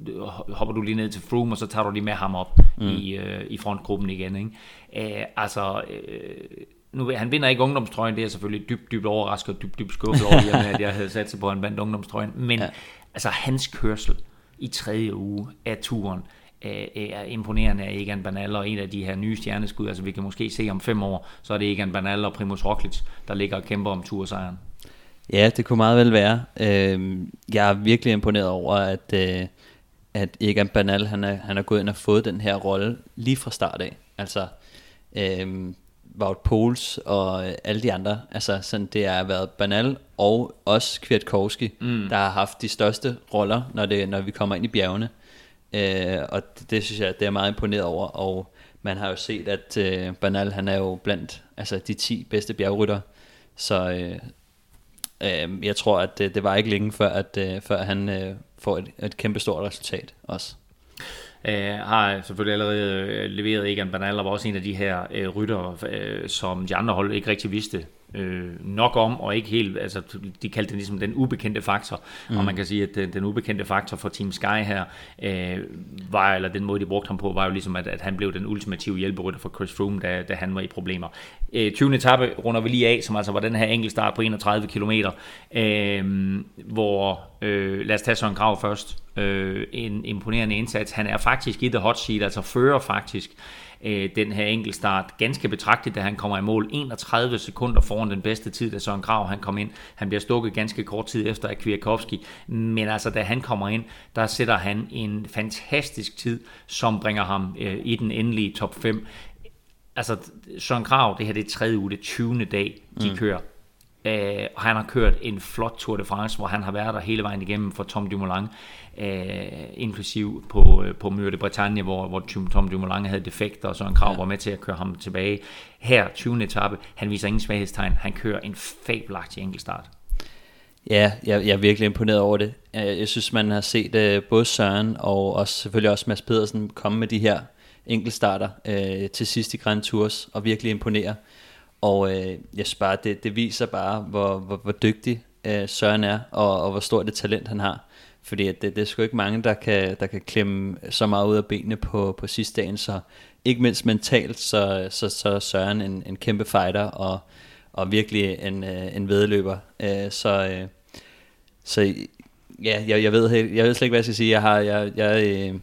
øh, hopper du lige ned til Froome, og så tager du lige med ham op mm. i, øh, i frontgruppen igen. Ikke? Øh, altså, øh, nu, han vinder ikke ungdomstrøjen, det er selvfølgelig dybt, dybt overrasket og dybt, dybt skuffet over, at jeg havde sat sig på, at han vandt ungdomstrøjen. Men ja. altså, hans kørsel i tredje uge af turen, er imponerende af Egan Bernal og en af de her nye stjerneskud. Altså vi kan måske se om fem år, så er det Egan Bernal og Primus Roglic, der ligger og kæmper om tursejren.
Ja, det kunne meget vel være. Øh, jeg er virkelig imponeret over, at, øh, at Egan Bernal han er, han er gået ind og fået den her rolle lige fra start af. Altså, øh, Wout Poels og øh, alle de andre. Altså, sådan, det har været Banal og også Kwiatkowski, mm. der har haft de største roller, når, det, når vi kommer ind i bjergene. Øh, og det, det synes jeg, det er meget imponeret over. Og man har jo set, at øh, Banal, han er jo blandt altså, de 10 bedste bjergrytter. Så øh, øh, jeg tror, at det, det var ikke længe før, at øh, før han øh, får et, et kæmpe stort resultat også.
Øh, har selvfølgelig allerede øh, leveret Egan Bernal, og var også en af de her øh, rytter, øh, som de andre hold ikke rigtig vidste øh, nok om, og ikke helt, altså de kaldte det ligesom den ubekendte faktor, mm. og man kan sige, at den, den ubekendte faktor for Team Sky her, øh, var, eller den måde de brugte ham på, var jo ligesom, at, at han blev den ultimative hjælperytter for Chris Froome, da, da han var i problemer. Øh, 20. etape runder vi lige af, som altså var den her enkeltstart på 31 km, øh, hvor, øh, lad os tage Søren Grav først, øh, en imponerende indsats. Han er faktisk i the hot seat, altså fører faktisk øh, den her enkeltstart ganske betragteligt, da han kommer i mål 31 sekunder foran den bedste tid, da Søren Grav han kom ind. Han bliver stukket ganske kort tid efter af Kwiatkowski, men altså da han kommer ind, der sætter han en fantastisk tid, som bringer ham øh, i den endelige top 5. Altså Søren Grav, det her det er tredje uge, det 20. dag, de mm. kører Øh, og han har kørt en flot Tour de France, hvor han har været der hele vejen igennem for Tom Dumoulin, øh, inklusiv på, øh, på Møre de Bretagne, hvor, hvor Tom Dumoulin havde defekter, og så en krav ja. var med til at køre ham tilbage. Her, 20. etape, han viser ingen svaghedstegn, han kører en fabelagtig enkeltstart.
Ja, jeg, jeg er virkelig imponeret over det. Jeg synes, man har set uh, både Søren og også, selvfølgelig også Mads Pedersen komme med de her enkeltstarter uh, til sidst i Grand Tours og virkelig imponere. Og øh, jeg synes bare, det, det viser bare, hvor, hvor, hvor dygtig øh, Søren er, og, og hvor stort et talent han har. Fordi at det, det er sgu ikke mange, der kan, der kan klemme så meget ud af benene på, på sidste dagen. Så ikke mindst mentalt, så, så, så er Søren en, en kæmpe fighter, og, og virkelig en, øh, en vedløber. Øh, så, øh, så ja, jeg, jeg, ved, jeg ved slet ikke, hvad jeg skal sige. Jeg, har, jeg, jeg, øh,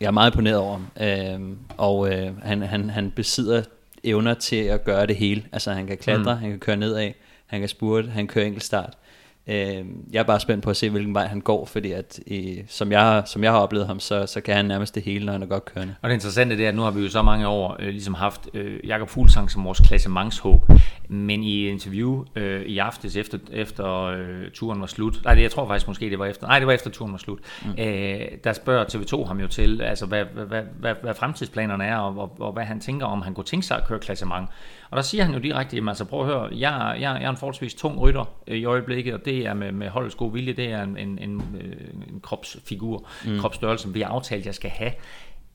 jeg er meget imponeret over ham. Øh, og øh, han, han, han besidder evner til at gøre det hele. Altså han kan klatre, mm. han kan køre nedad, han kan spurte, han kører enkelt start. Øh, jeg er bare spændt på at se, hvilken vej han går, fordi at, i, som, jeg, som jeg har oplevet ham, så, så kan han nærmest det hele, når han er godt kørende.
Og det interessante det er, at nu har vi jo så mange år øh, ligesom haft øh, Jakob Fuglsang som vores klassemangshåb, men i interview øh, i aftes efter, efter øh, turen var slut, nej, det, jeg tror faktisk måske det var efter, nej, det var efter turen var slut, mm. øh, der spørger TV2 ham jo til, altså hvad, hvad, hvad, hvad, hvad fremtidsplanerne er, og, og, og hvad han tænker om, han kunne tænke sig at køre klassement. Og der siger han jo direkte, jamen altså prøv at høre, jeg, jeg, jeg er en forholdsvis tung rytter øh, i øjeblikket, og det er med, med holdets gode vilje, det er en, en, en, øh, en kropsfigur, mm. kropsstørrelse, som vi har aftalt, jeg skal have.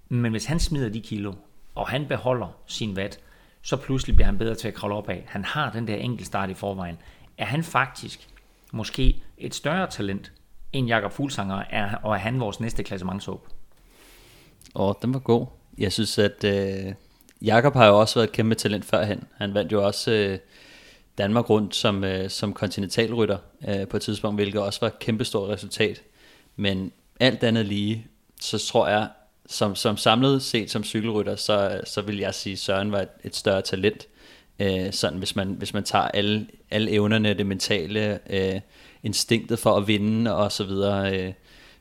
Men hvis han smider de kilo, og han beholder sin vat, så pludselig bliver han bedre til at kravle op af. Han har den der enkeltstart i forvejen. Er han faktisk måske et større talent end Jakob Fuglsanger, er, og er han vores næste klassementshåb?
Åh, oh, den var god. Jeg synes, at øh, Jakob har jo også været et kæmpe talent førhen. Han vandt jo også øh, Danmark rundt som, øh, som kontinentalrytter øh, på et tidspunkt, hvilket også var et kæmpe stort resultat. Men alt andet lige, så tror jeg, som, som samlet set som cykelrytter, så, så vil jeg sige, at Søren var et, et større talent. Øh, sådan hvis man, hvis man tager alle, alle evnerne, det mentale, øh, instinktet for at vinde og så videre, øh,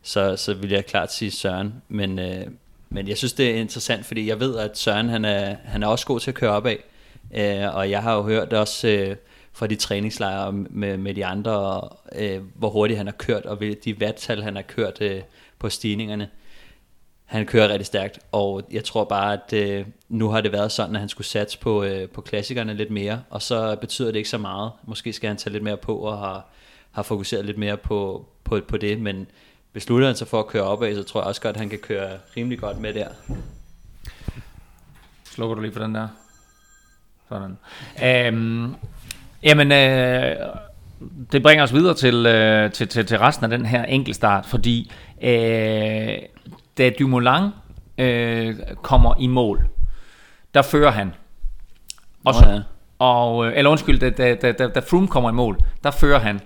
så, så vil jeg klart sige Søren. Men, øh, men jeg synes, det er interessant, fordi jeg ved, at Søren han er, han er også god til at køre opad. Øh, og jeg har jo hørt også øh, fra de træningslejre med, med de andre, øh, hvor hurtigt han har kørt, og de vattal, han har kørt øh, på stigningerne. Han kører rigtig stærkt, og jeg tror bare, at øh, nu har det været sådan, at han skulle satse på, øh, på klassikerne lidt mere, og så betyder det ikke så meget. Måske skal han tage lidt mere på, og har, har fokuseret lidt mere på, på, på det, men beslutter han sig for at køre opad, så tror jeg også godt, at han kan køre rimelig godt med der.
Slukker du lige for den der? Sådan. Øhm, jamen, øh, det bringer os videre til, øh, til, til, til resten af den her enkeltstart, fordi øh, da Dumoulin øh, kommer i mål, der fører han. Og, så, oh, ja. og, øh, eller undskyld, da, da, da, da Froome kommer i mål, der fører han.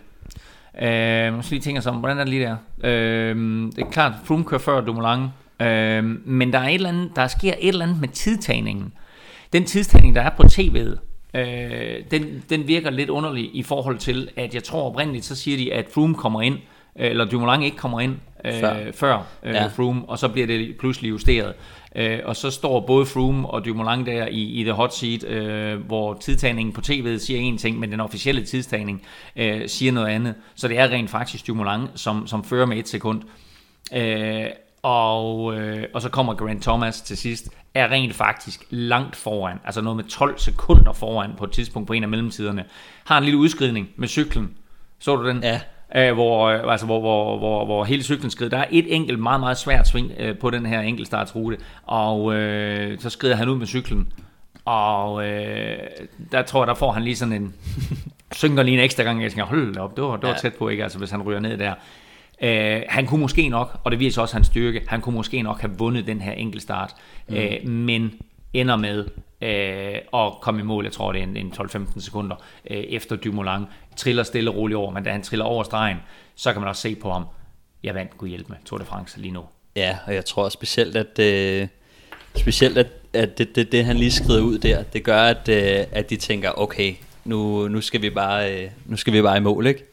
Øh, måske lige tænker sig om, hvordan er det lige der? Øh, det er klart, Froome kører før Dumoulin, øh, men der, er et eller andet, der sker et eller andet med tidtagningen. Den tidtagning, der er på tv'et, øh, den, den virker lidt underlig i forhold til, at jeg tror oprindeligt, så siger de, at Froome kommer ind eller Dumoulin ikke kommer ind øh, før, før øh, ja. Froome, og så bliver det pludselig justeret. Øh, og så står både Froome og Dumoulin der i, i the hot seat, øh, hvor tidtagningen på tv'et siger en ting, men den officielle tidtagning øh, siger noget andet. Så det er rent faktisk Dumoulin, som, som fører med et sekund. Øh, og, øh, og så kommer Grant Thomas til sidst, er rent faktisk langt foran, altså noget med 12 sekunder foran på et tidspunkt på en af mellemtiderne. Har en lille udskridning med cyklen. Så du den?
Ja.
Øh, hvor, øh, altså, hvor, hvor, hvor, hvor hele cyklen skrider. Der er et enkelt meget, meget svært sving øh, på den her enkeltstartsrute, og øh, så skrider han ud med cyklen. Og øh, der tror jeg, der får han lige sådan en, synker lige en ekstra gang, jeg tænker, hold op, det var, det var ja. tæt på, ikke? Altså, hvis han ryger ned der. Øh, han kunne måske nok, og det viser også hans styrke, han kunne måske nok have vundet den her enkeltstart, mm. øh, men ender med øh, og kom i mål, jeg tror det er en, en 12-15 sekunder øh, efter Dumoulin, triller stille og roligt over, men da han triller over stregen, så kan man også se på ham, jeg vandt kunne hjælpe med Tour de France lige nu.
Ja, og jeg tror specielt, at, øh, specielt at, at det, det, det, han lige skrider ud der, det gør, at, øh, at de tænker, okay, nu, nu, skal vi bare, øh, nu skal vi bare i mål, ikke?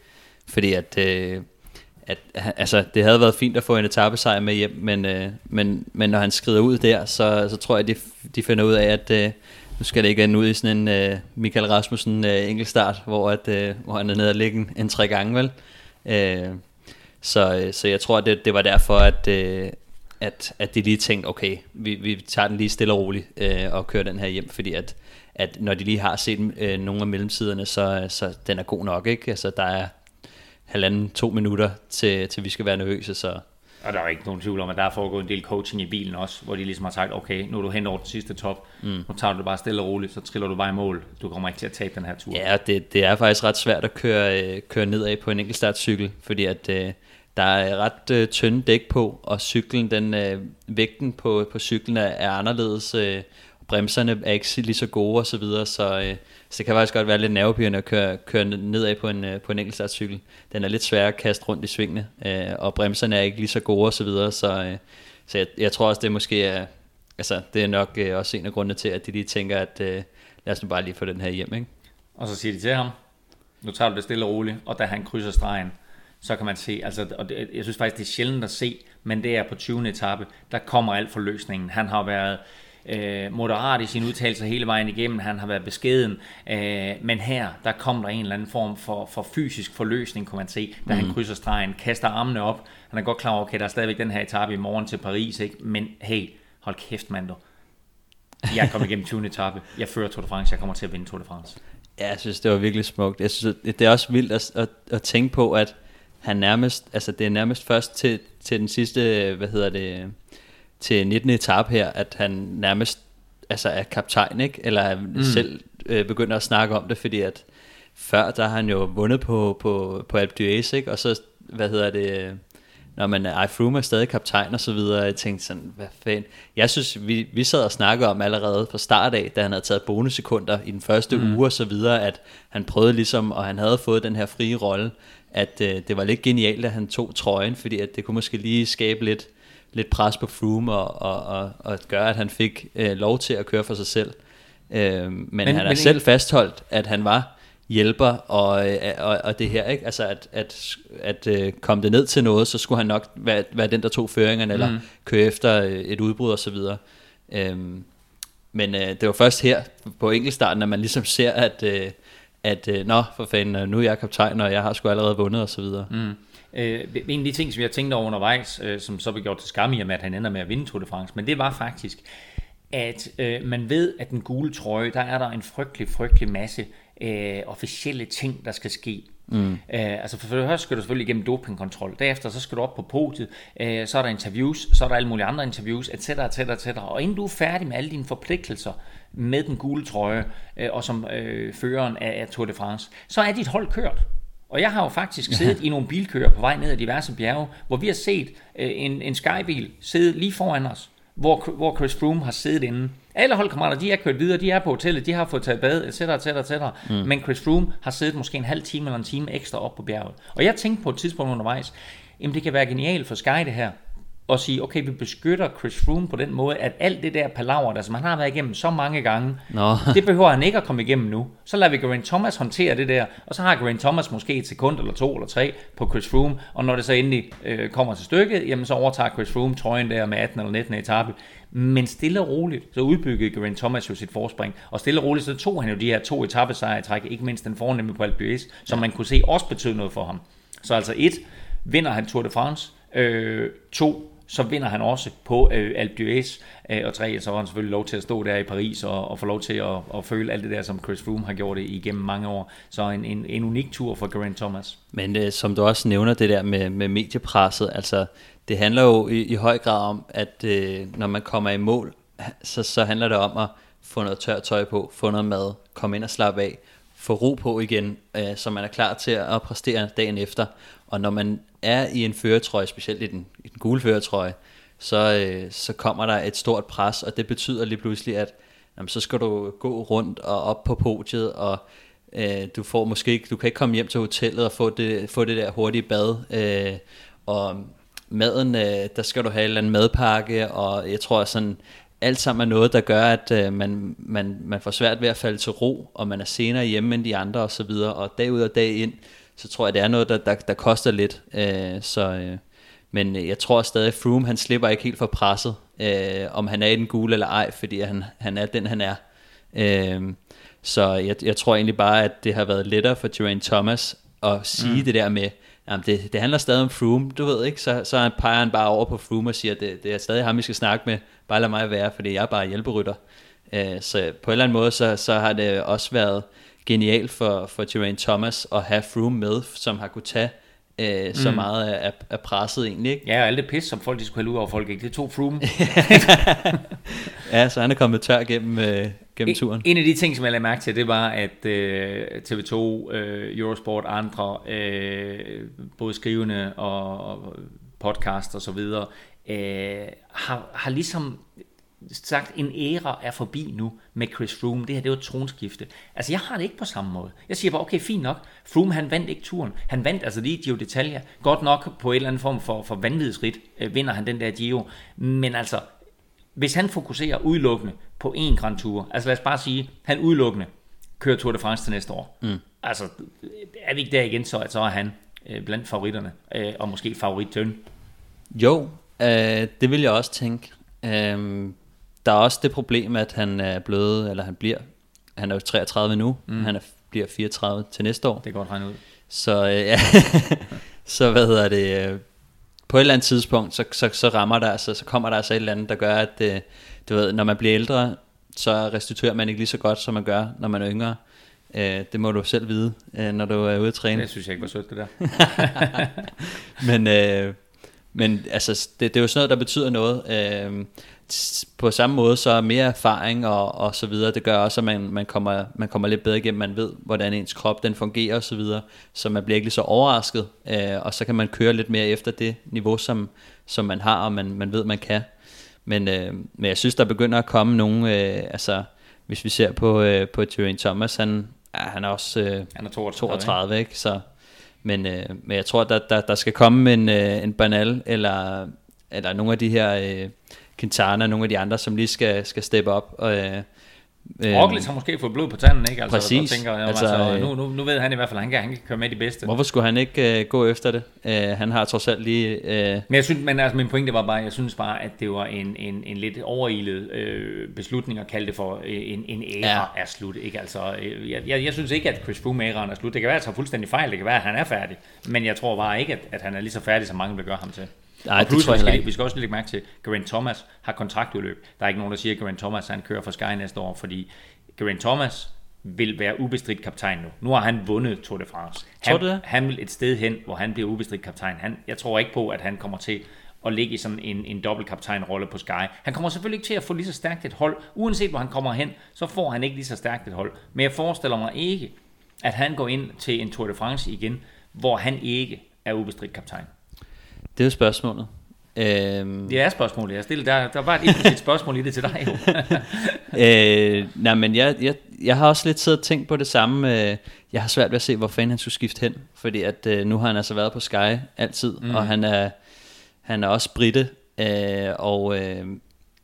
Fordi at, øh, at altså, det havde været fint at få en etappesejr med hjem, men, øh, men, men når han skrider ud der, så, så tror jeg, de, de finder ud af, at øh, nu skal det ikke ende ud i sådan en øh, Michael Rasmussen øh, enkeltstart, hvor, at, øh, hvor han er nede og ligge en, en tre gange, vel? Øh, så, øh, så jeg tror, at det, det var derfor, at, øh, at, at de lige tænkte, okay, vi, vi tager den lige stille og roligt øh, og kører den her hjem, fordi at, at når de lige har set øh, nogle af mellemsiderne, så, så den er god nok, ikke? Altså, der er halvanden, to minutter, til, til vi skal være nervøse, så...
Og der er ikke nogen tvivl om, at der er foregået en del coaching i bilen også, hvor de ligesom har sagt, okay, nu er du hen over den sidste top, mm. nu tager du det bare stille og roligt, så triller du bare i mål. Du kommer ikke til at tabe den her tur.
Ja, det, det er faktisk ret svært at køre, øh, køre nedad på en enkeltstartcykel, fordi at øh, der er ret øh, tynde dæk på, og cyklen, den, øh, vægten på, på cyklen er, er anderledes, øh, bremserne er ikke lige så gode osv., så, videre, så øh, så det kan faktisk godt være lidt nervepirrende at køre, køre nedad på en, øh, på en enkeltstartscykel. Den er lidt svær at kaste rundt i svingene, øh, og bremserne er ikke lige så gode osv., så, videre, så, øh, så jeg, jeg tror også, det måske er, altså, det er nok øh, også en af grundene til, at de lige tænker, at øh, lad os nu bare lige få den her hjem. Ikke?
Og så siger de til ham, nu tager du det stille og roligt, og da han krydser stregen, så kan man se, altså, og det, jeg synes faktisk, det er sjældent at se, men det er på 20. etape, der kommer alt for løsningen. Han har været øh, moderat i sine udtalelser hele vejen igennem. Han har været beskeden. Øh, men her, der kom der en eller anden form for, for fysisk forløsning, kunne man se, da mm. han krydser stregen, kaster armene op. Han er godt klar over, okay, der er stadigvæk den her etape i morgen til Paris, ikke? men hey, hold kæft, mand. Jeg er kommet igennem 20. etape. Jeg fører Tour de France. Jeg kommer til at vinde Tour de France.
Ja, jeg synes, det var virkelig smukt. Jeg synes, det er også vildt at, at, at tænke på, at han nærmest, altså det er nærmest først til, til den sidste, hvad hedder det, til 19. etape her, at han nærmest altså er kaptajn, ikke? eller mm. selv øh, begynder at snakke om det, fordi at før, der har han jo vundet på, på, på Alpe d'Huez, ikke? og så, hvad hedder det, når man er Froome er stadig kaptajn og så videre, jeg tænkte sådan, hvad fanden. Jeg synes, vi, vi sad og snakkede om allerede fra start af, da han havde taget bonussekunder i den første mm. uge og så videre, at han prøvede ligesom, og han havde fået den her frie rolle, at øh, det var lidt genialt, at han tog trøjen, fordi at det kunne måske lige skabe lidt, lidt pres på Froome og, og, og, og gøre, at han fik øh, lov til at køre for sig selv. Øh, men, men han har selv fastholdt, at han var hjælper og, øh, og, og det her, ikke? Altså at, at, at uh, komme det ned til noget, så skulle han nok være, være den, der tog føringerne, eller mm. køre efter øh, et udbrud og så videre. Øhm, men uh, det var først her på enkeltstarten, at man ligesom ser, at, uh, at uh, nå, for fanden, nu er jeg kaptajn, og jeg har sgu allerede vundet og så videre. Mm.
Øh, en af de ting, som jeg tænkte over undervejs, øh, som så blev gjort til skam i, at han ender med at vinde Tour de France, men det var faktisk, at øh, man ved, at den gule trøje, der er der en frygtelig, frygtelig masse øh, officielle ting, der skal ske. Mm. Øh, altså for det første skal du selvfølgelig igennem dopingkontrol. Derefter så skal du op på podiet, øh, så er der interviews, så er der alle mulige andre interviews, etc. etc., etc. Og inden du er færdig med alle dine forpligtelser med den gule trøje, øh, og som øh, føreren af, af Tour de France, så er dit hold kørt. Og jeg har jo faktisk siddet i nogle bilkører på vej ned ad diverse bjerge, hvor vi har set øh, en, en Skybil sidde lige foran os, hvor, hvor Chris Froome har siddet inde. Alle holdkammerater, de er kørt videre, de er på hotellet, de har fået taget bad, etc., etc., etc. Mm. Men Chris Froome har siddet måske en halv time eller en time ekstra op på bjerget. Og jeg tænkte på et tidspunkt undervejs, jamen det kan være genialt for Sky det her, og sige, okay, vi beskytter Chris Froome på den måde, at alt det der palaver, der som han har været igennem så mange gange,
Nå.
det behøver han ikke at komme igennem nu. Så lader vi Geraint Thomas håndtere det der, og så har Geraint Thomas måske et sekund eller to eller tre på Chris Froome, og når det så endelig øh, kommer til stykket, jamen så overtager Chris Froome trøjen der med 18 eller 19 etape. Men stille og roligt, så udbyggede Geraint Thomas jo sit forspring, og stille og roligt, så tog han jo de her to etappesejre træk, ikke mindst den fornemme på Alpe som man kunne se også betød noget for ham. Så altså et, vinder han Tour de France, øh, to, så vinder han også på øh, Alpe d'Huez, øh, og tre, så var han selvfølgelig lov til at stå der i Paris og, og få lov til at, at føle alt det der, som Chris Froome har gjort det igennem mange år. Så en, en, en unik tur for Geraint Thomas.
Men øh, som du også nævner det der med, med mediepresset, altså det handler jo i, i høj grad om, at øh, når man kommer i mål, så, så handler det om at få noget tørt tøj på, få noget mad, komme ind og slappe af, få ro på igen, øh, så man er klar til at præstere dagen efter. Og når man er i en føretrøje, specielt i den, i den gule føretrøje, så, øh, så kommer der et stort pres, og det betyder lige pludselig, at jamen, så skal du gå rundt og op på podiet, og øh, du får måske ikke, du kan ikke komme hjem til hotellet og få det, få det der hurtige bad, øh, og maden, øh, der skal du have en eller anden madpakke, og jeg tror sådan, alt sammen er noget, der gør, at øh, man, man, man får svært ved at falde til ro, og man er senere hjemme end de andre osv., og, så videre, og dag ud og dag ind, så tror jeg, det er noget, der, der, der koster lidt. Øh, så, øh, men jeg tror stadig, at Froome, han slipper ikke helt for presset, øh, om han er i den gule eller ej, fordi han, han er den, han er. Øh, så jeg, jeg tror egentlig bare, at det har været lettere for Geraint Thomas at sige mm. det der med, jamen det, det handler stadig om Froome, du ved ikke, så, så peger han bare over på Froome og siger, det, det er stadig ham, vi skal snakke med, bare lad mig være, fordi jeg er bare hjælperytter. Øh, så på en eller anden måde, så, så har det også været genialt for, for Geraint Thomas at have Froome med, som har kunne tage øh, så meget af, af presset egentlig. Ikke?
Ja, og alt det pis, som folk de skulle hælde ud over folk, ikke? det tog Froome.
Ja, så han er kommet tør gennem, øh, gennem turen.
En af de ting, som jeg lagde mærke til, det var, at øh, TV2, øh, Eurosport, andre, øh, både skrivende og, og podcast og så videre, øh, har, har ligesom sagt, en æra er forbi nu med Chris Froome. Det her, det var et tronskifte. Altså, jeg har det ikke på samme måde. Jeg siger bare, okay, fint nok. Froome, han vandt ikke turen. Han vandt altså lige Giro d'Italia. Godt nok på en eller anden form for, for vanvidsrit øh, vinder han den der Giro. Men altså, hvis han fokuserer udelukkende på én Grand Tour, altså lad os bare sige, han udelukkende kører Tour de France til næste år. Mm. Altså, er vi ikke der igen, så, at så er han øh, blandt favoritterne, øh, og måske favorittøn.
Jo, øh, det vil jeg også tænke. Øh, der er også det problem, at han er blevet, eller han bliver, han er jo 33 nu, mm. han er, bliver 34 til næste år.
Det kan godt regne ud.
Så øh, ja, så hvad hedder det, øh, på et eller andet tidspunkt, så, så, så rammer der, altså, så kommer der altså et eller andet, der gør, at øh, du ved, når man bliver ældre, så restituerer man ikke lige så godt, som man gør, når man er yngre. Øh, det må du selv vide, øh, når du er ude at træne.
Det synes jeg ikke var sødt, det der.
men, øh, men altså, det, det er jo sådan noget, der betyder noget. Øh, på samme måde, så er mere erfaring og, og så videre, det gør også, at man, man, kommer, man kommer lidt bedre igennem, man ved, hvordan ens krop den fungerer og så videre, så man bliver ikke lige så overrasket, øh, og så kan man køre lidt mere efter det niveau, som, som man har, og man, man ved, man kan. Men, øh, men jeg synes, der begynder at komme nogle, øh, altså hvis vi ser på, øh, på Geraint Thomas, han, ja, han er også øh,
Han er 32,
32 ikke? Så, men, øh, men jeg tror, der, der, der skal komme en, øh, en Banal, eller, eller nogle af de her øh, Quintana, nogle af de andre, som lige skal, skal steppe op. Og, øh, øh,
Roglic har måske fået blod på tanden, ikke? Altså,
Præcis.
Og tænker, jamen,
Altså,
altså,
øh,
nu, nu, nu ved han i hvert fald, at han kan, han kan køre med de bedste.
Hvorfor skulle han ikke øh, gå efter det? Øh, han har trods alt lige... Øh,
Men jeg synes, men altså, min pointe var bare, jeg synes bare, at det var en, en, en lidt overilet øh, beslutning at kalde det for øh, en, en æra
Ja.
er slut. Ikke? Altså, jeg, jeg, jeg, synes ikke, at Chris Froome æraen er slut. Det kan være, at jeg tager fuldstændig fejl. Det kan være, at han er færdig. Men jeg tror bare ikke, at, at han er lige så færdig, som mange vil gøre ham til.
Nej,
og
det tror jeg
vi, skal,
ikke.
vi skal også lægge mærke til, at Geraint Thomas har kontraktudløb. Der er ikke nogen, der siger, at Geraint Thomas han kører for Sky næste år, fordi Geraint Thomas vil være ubestridt kaptajn nu. Nu har han vundet Tour de France.
Tror
Han,
du det?
han vil et sted hen, hvor han bliver ubestridt kaptajn. Han, jeg tror ikke på, at han kommer til at ligge i sådan en, en dobbeltkaptajnrolle på Sky. Han kommer selvfølgelig ikke til at få lige så stærkt et hold. Uanset hvor han kommer hen, så får han ikke lige så stærkt et hold. Men jeg forestiller mig ikke, at han går ind til en Tour de France igen, hvor han ikke er ubestridt kaptajn.
Det er jo spørgsmålet. Øh,
Det er spørgsmålet, jeg stiller. Der, der var et implicit spørgsmål i det til dig. Jo.
øh, nej, men jeg, jeg, jeg har også lidt siddet og tænkt på det samme. Øh, jeg har svært ved at se, hvor fanden han skulle skifte hen. Fordi at øh, nu har han altså været på Sky altid, mm. og han er, han er også britte. Øh, og øh,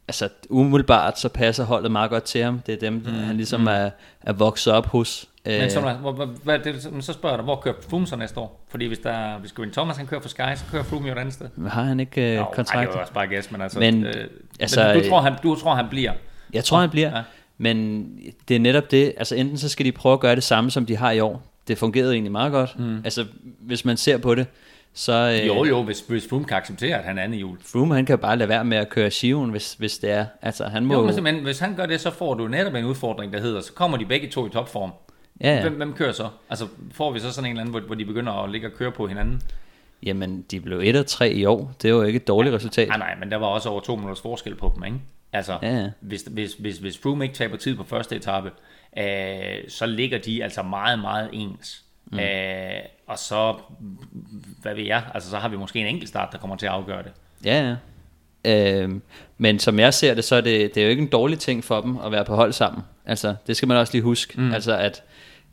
altså umiddelbart så passer holdet meget godt til ham. Det er dem, mm. han ligesom mm. er, er vokset op hos.
Men
Øh,
så, hvor, hvor, hvad, det, men så spørger jeg dig, hvor kører Froome så næste år? Fordi hvis, der, hvis Geraint Thomas han kører for Sky, så kører Froome jo et andet sted.
har han ikke øh, kontrakt?
Ej, det var også bare gæst, men altså...
Men,
øh,
altså,
men du,
øh,
tror, han, du tror, han bliver?
Jeg tror, han bliver.
Ja.
Men det er netop det. Altså enten så skal de prøve at gøre det samme, som de har i år. Det fungerede egentlig meget godt. Mm. Altså hvis man ser på det, så... Øh,
Jo, jo, hvis, hvis Froome kan acceptere, at han er andet jul.
Froome, han kan bare lade være med at køre Shiven, hvis, hvis det er. Altså han må...
Jo, men, men hvis han gør det, så får du netop en udfordring, der hedder, så kommer de begge to i topform.
Ja, ja.
Hvem, hvem kører så? Altså, får vi så sådan en eller anden, hvor, hvor de begynder at ligge og køre på hinanden?
Jamen, de blev 1 og 3 i år. Det er jo ikke et dårligt resultat.
Nej, nej, men der var også over to minutters forskel på dem, ikke? Altså,
Ja, ja.
hvis, hvis, hvis, hvis Froome ikke taber tid på første etape, øh, så ligger de altså meget, meget ens. Mm. Øh, og så, hvad ved jeg, altså så har vi måske en enkelt start, der kommer til at afgøre det.
Ja, ja. Øhm, men som jeg ser det, så er det, det er jo ikke en dårlig ting for dem at være på hold sammen. Altså, det skal man også lige huske. Mm. Altså, at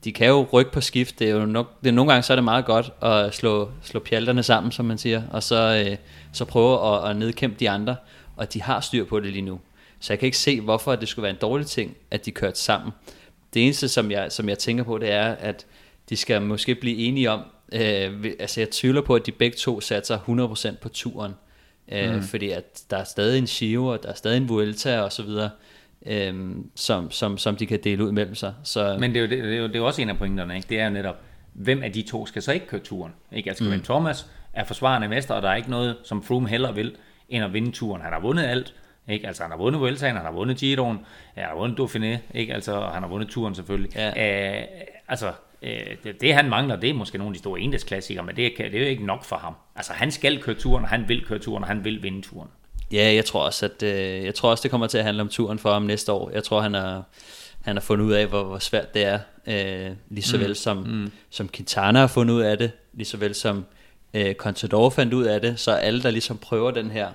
de kan jo rykke på skift. Det er jo nok, det er, nogle gange så er det meget godt at slå, slå pjalterne sammen, som man siger, og så, øh, så prøve at, at nedkæmpe de andre. Og de har styr på det lige nu. Så jeg kan ikke se, hvorfor det skulle være en dårlig ting, at de kørte sammen. Det eneste, som jeg, som jeg tænker på, det er, at de skal måske blive enige om, øh, altså jeg tvivler på, at de begge to satser 100% på turen. Øh, mm. Fordi at der er stadig en Giro, og der er stadig en Vuelta og så videre, øh, som, som, som de kan dele ud mellem sig. Så,
Men det er, jo, det, det, er jo, det er jo også en af pointerne, ikke? Det er jo netop, hvem af de to skal så ikke køre turen? Ikke? Altså, mm. Thomas er forsvarende mester, og der er ikke noget, som Froome heller vil, end at vinde turen. Han har vundet alt. Ikke? Altså, han har vundet Vueltaen, han har vundet Giroen, han har vundet Dauphiné, ikke? Altså, han har vundet turen selvfølgelig.
Ja.
Øh, altså, øh, det, det, han mangler, det er måske nogle af de store endagsklassikere, men det, kan, det er jo ikke nok for ham. Altså, han skal køre turen, og han vil køre turen, og han vil vinde turen.
Ja, jeg tror også, at øh, jeg tror også, det kommer til at handle om turen for ham næste år. Jeg tror, han har, han har fundet ud af, hvor, hvor svært det er. Øh, lige så vel mm. som, mm. som Quintana har fundet ud af det, lige så vel som øh, Contador fandt ud af det. Så alle, der ligesom prøver den her,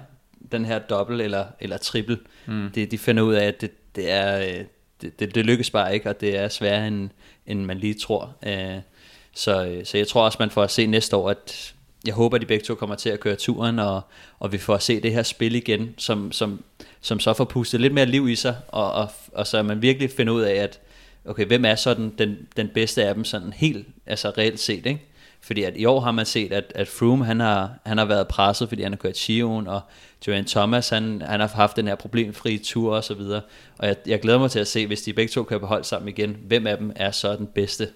den her dobbelt eller, eller triple, mm. de, de finder ud af, at det, det er... Øh, det, det, det lykkes bare ikke, og det er sværere, end, end man lige tror. Øh, så, øh, så jeg tror også, man får at se næste år, at jeg håber, at de begge to kommer til at køre turen, og, og vi får at se det her spil igen, som, som, som så får pustet lidt mere liv i sig, og, og, og så man virkelig finder ud af, at okay, hvem er så den, den, den bedste af dem, sådan helt, altså reelt set, ikke? Fordi at i år har man set, at, at Froome, han har, han har været presset, fordi han har kørt Giroen, og Geraint Thomas, han, han har haft den her problemfri tur og så videre. Og jeg, jeg glæder mig til at se, hvis de begge to kører på hold sammen igen, hvem af dem er så den bedste.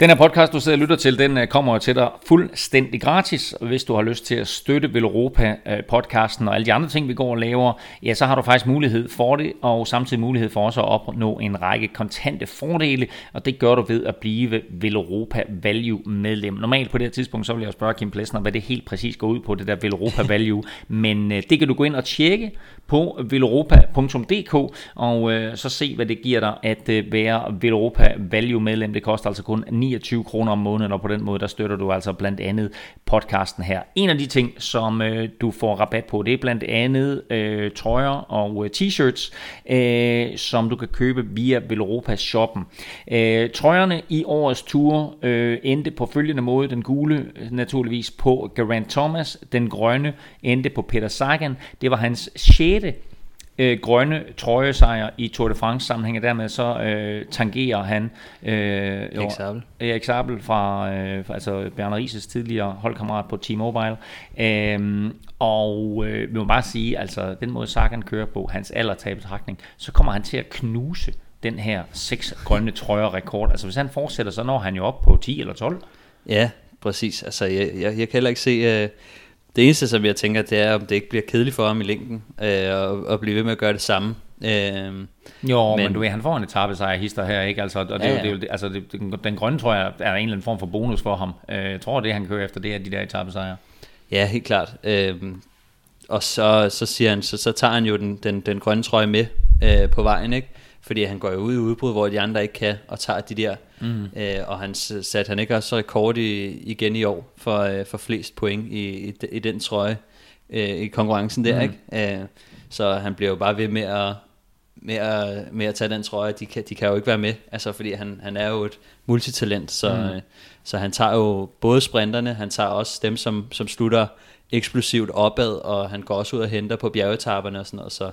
Den her podcast, du sidder og lytter til, den øh, kommer til dig fuldstændig gratis. Og Hvis du har lyst til at støtte Veloropa øh, podcasten og alle de andre ting, vi går og laver, ja, så har du faktisk mulighed for det, og samtidig mulighed for også at opnå en række kontante fordele, og det gør du ved at blive Veloropa Value medlem. Normalt på det her tidspunkt, så vil jeg spørge Kim Plesner, hvad det helt præcis går ud på, det der Veloropa Value, men øh, det kan du gå ind og tjekke på veloropa.dk og så se, hvad det giver dig at være Veloropa Value medlem. Det koster altså kun 29 kroner om måneden, og på den måde, der støtter du altså blandt andet podcasten her. En af de ting, som øh, du får rabat på, det er blandt andet øh, trøjer og øh, t-shirts, øh, som du kan købe via Veloropa shoppen. Øh, trøjerne i årets tur øh, endte på følgende måde. Den gule øh, naturligvis på Grant Thomas, den grønne endte på Peter Sagan. Det var hans 6 øh, grønne trøjesejr i Tour de France sammenhæng, og dermed så øh, tangerer han øh, jo,
Erik Sabel.
Erik Sabel fra, øh, altså Bjarne Rises tidligere holdkammerat på T-Mobile. Øhm, og øh, vi må bare sige, altså den måde Sagan kører på, hans alder tager i betragtning, så kommer han til at knuse den her seks grønne trøjer rekord. Altså hvis han fortsætter, så når han jo op på 10 eller 12.
Ja, præcis. Altså, jeg, jeg, jeg kan heller ikke se... Øh, det eneste, som jeg tænker, det er, om det ikke bliver kedeligt for ham i længden, øh, og, og blive ved med at gøre det samme. Øh,
Jo, men,
Men-
du ved, han får en etappesejr hister her, ikke? Altså, og det,
Ja,
ja. Det, er det, altså, det, den, den grønne, tror jeg, er en eller anden form for bonus for ham. Øh, jeg tror, det han kører efter, det er de der etappesejre.
Ja, helt klart. Øhm, og så, så siger han, så, så tager han jo den, den, den grønne trøje med øh, på vejen, ikke? Fordi han går jo ud i udbrud, hvor de andre ikke kan, og tager de der. Mm. Øh, og han satte han ikke også rekord i, igen i år for, øh, for flest point i, i, i den trøje øh, i konkurrencen der, mm. ikke? Øh, så han bliver jo bare ved med at, med at, med at tage den trøje. De kan, de kan jo ikke være med, altså fordi han, han er jo et multitalent, så, mm. så han tager jo både sprinterne, han tager også dem, som, som slutter eksplosivt opad, og han går også ud og henter på bjergetapperne og sådan noget, så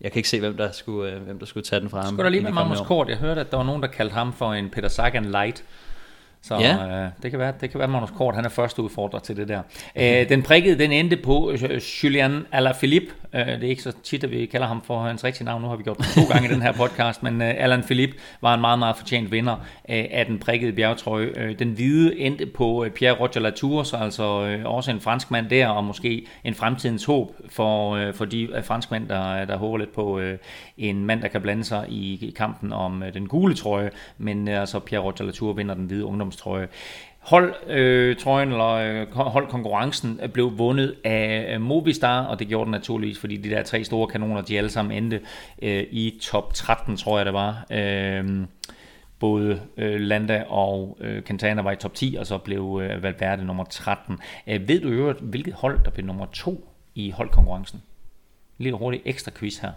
jeg kan ikke se, hvem der skulle, øh, hvem der skulle tage den fra ham.
Skulle der lige
kommende
Magnus. Kort? Jeg hørte, at der var nogen, der kaldte ham for en Peter Sagan light. Så
Ja.
øh, det, kan være, det kan være, Magnus Kort, han er første udfordrer til det der. Øh, den prikkede, den endte på øh, Julian Alaphilippe. Øh, det er ikke så tit, at vi kalder ham for hans rigtige navn. Nu har vi gjort det to gange i den her podcast. Men øh, Alan Philippe var en meget, meget fortjent vinder øh, af den prikkede bjergtrøje. Øh, den hvide endte på øh, Pierre Roger Latour, så altså øh, også en franskmand der, og måske en fremtidens håb for, øh, for de øh, franskmænd, der, der håber lidt på øh, en mand, der kan blande sig i, i kampen om øh, den gule trøje. Men øh, altså Pierre Roger Latour vinder den hvide ungdomstrøje. Hold øh, trøjen, eller øh, holdkonkurrencen blev vundet af Movistar, og det gjorde den naturligvis, fordi de der tre store kanoner, de alle sammen endte øh, i top 13, tror jeg det var. Øh, både øh, Landa og øh, Quintana var i top 10, og så blev øh, Valverde nummer 13. Øh, ved du i øvrigt, hvilket hold, der blev nummer 2 i holdkonkurrencen? Lidt hurtigt ekstra quiz her.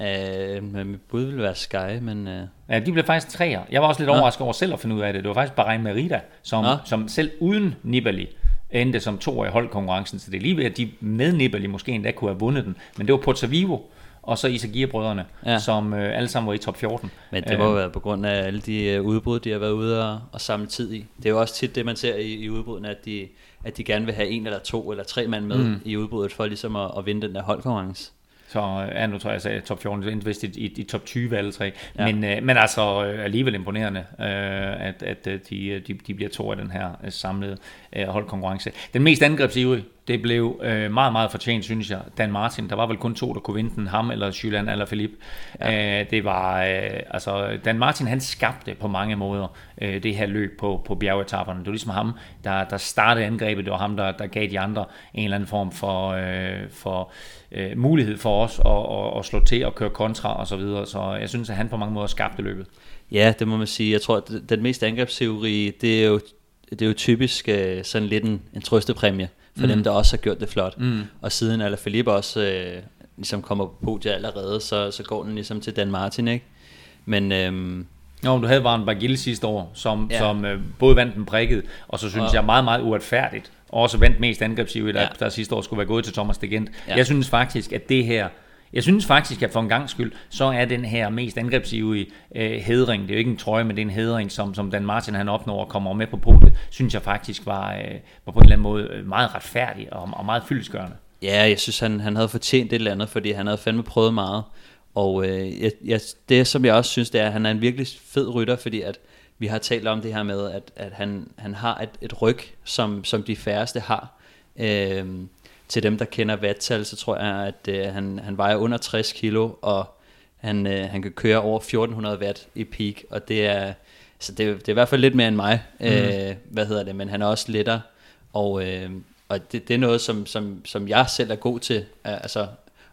Øh, men mit bud ville være Sky, men... Øh,
Ja, de blev faktisk treer. Jeg var også lidt
Nå.
overrasket over selv at finde ud af det. Det var faktisk Bahrain Merida, som,
Nå.
som selv uden Nibali endte som to i holdkonkurrencen. Så det er lige ved, at de med Nibali måske endda kunne have vundet den. Men det var Porto Vivo og så Isagir-brødrene, ja. Som øh, alle sammen var i top 14.
Men det må jo
Øh,
være på grund af alle de øh, udbrud, de har været ude og, og samle tid i. Det er jo også tit det, man ser i, i udbrudene, at de, at de gerne vil have en eller to eller tre mand med mm. i udbruddet, for ligesom at, at vinde den der holdkonkurrence.
Så ja, nu tror jeg, jeg sagde top 14, det endte vist i, i, i top 20 alle tre. Ja.
Ja.
Men, øh, men altså øh, alligevel imponerende, øh, at, at øh, de, øh, de, de bliver to af den her øh, samlede øh, holdkonkurrence. Den mest angrebsivrige, det blev øh, meget, meget fortjent, synes jeg, Dan Martin. Der var vel kun to, der kunne vinde den, ham eller Julian eller Philippe. Ja. Øh, det var, øh, altså, Dan Martin, han skabte på mange måder øh, det her løb på, på bjergetapperne. Det var ligesom ham, der, der startede angrebet. Det var ham, der, der gav de andre en eller anden form for, øh, for øh, mulighed for os at, at, at slå til og køre kontra og så videre. Så jeg synes, at han på mange måder skabte løbet.
Ja, det må man sige. Jeg tror, at den mest angrebsteori, det er jo, det er jo typisk øh, sådan lidt en, en trøstepræmie for mm. dem, der også har gjort det flot. Mm. Og siden Alaphilippe også øh, ligesom kommer på podiet allerede, så, så går den ligesom til Dan Martin, ikke? Men øhm,
Nå, du havde Varen Bagil sidste år, som, ja. Som øh, både vandt den prikket, og så synes
Og-
jeg meget, meget uretfærdigt, og også vandt mest angrebsiv, der, ja. Der sidste år skulle være gået til Thomas de Gent. Ja. Jeg synes faktisk, at det her, jeg synes faktisk, at for en gang skyld, så er den her mest angrebsive øh, hedring, det er jo ikke en trøje, men det er en hedring, som, som Dan Martin han opnår og kommer med på podiet, synes jeg faktisk var, øh, var på en eller anden måde øh, meget retfærdig og, og meget fyldesgørende.
Ja, jeg synes, han, han havde fortjent et eller andet, fordi han havde fandme prøvet meget. Og øh, jeg, jeg, det, som jeg også synes, det er, at han er en virkelig fed rytter, fordi at vi har talt om det her med, at, at han, han har et, et ryg, som, som de færreste har. Øh, til dem, der kender vattal, så tror jeg, at øh, han, han vejer under 60 kilo, og han, øh, han kan køre over 1400 watt i peak, og det er, så det, er- det er i hvert fald lidt mere end mig, mm. øh, hvad hedder det, men han er også lettere, og, øh, og det, det er noget, som, som, som jeg selv er god til, altså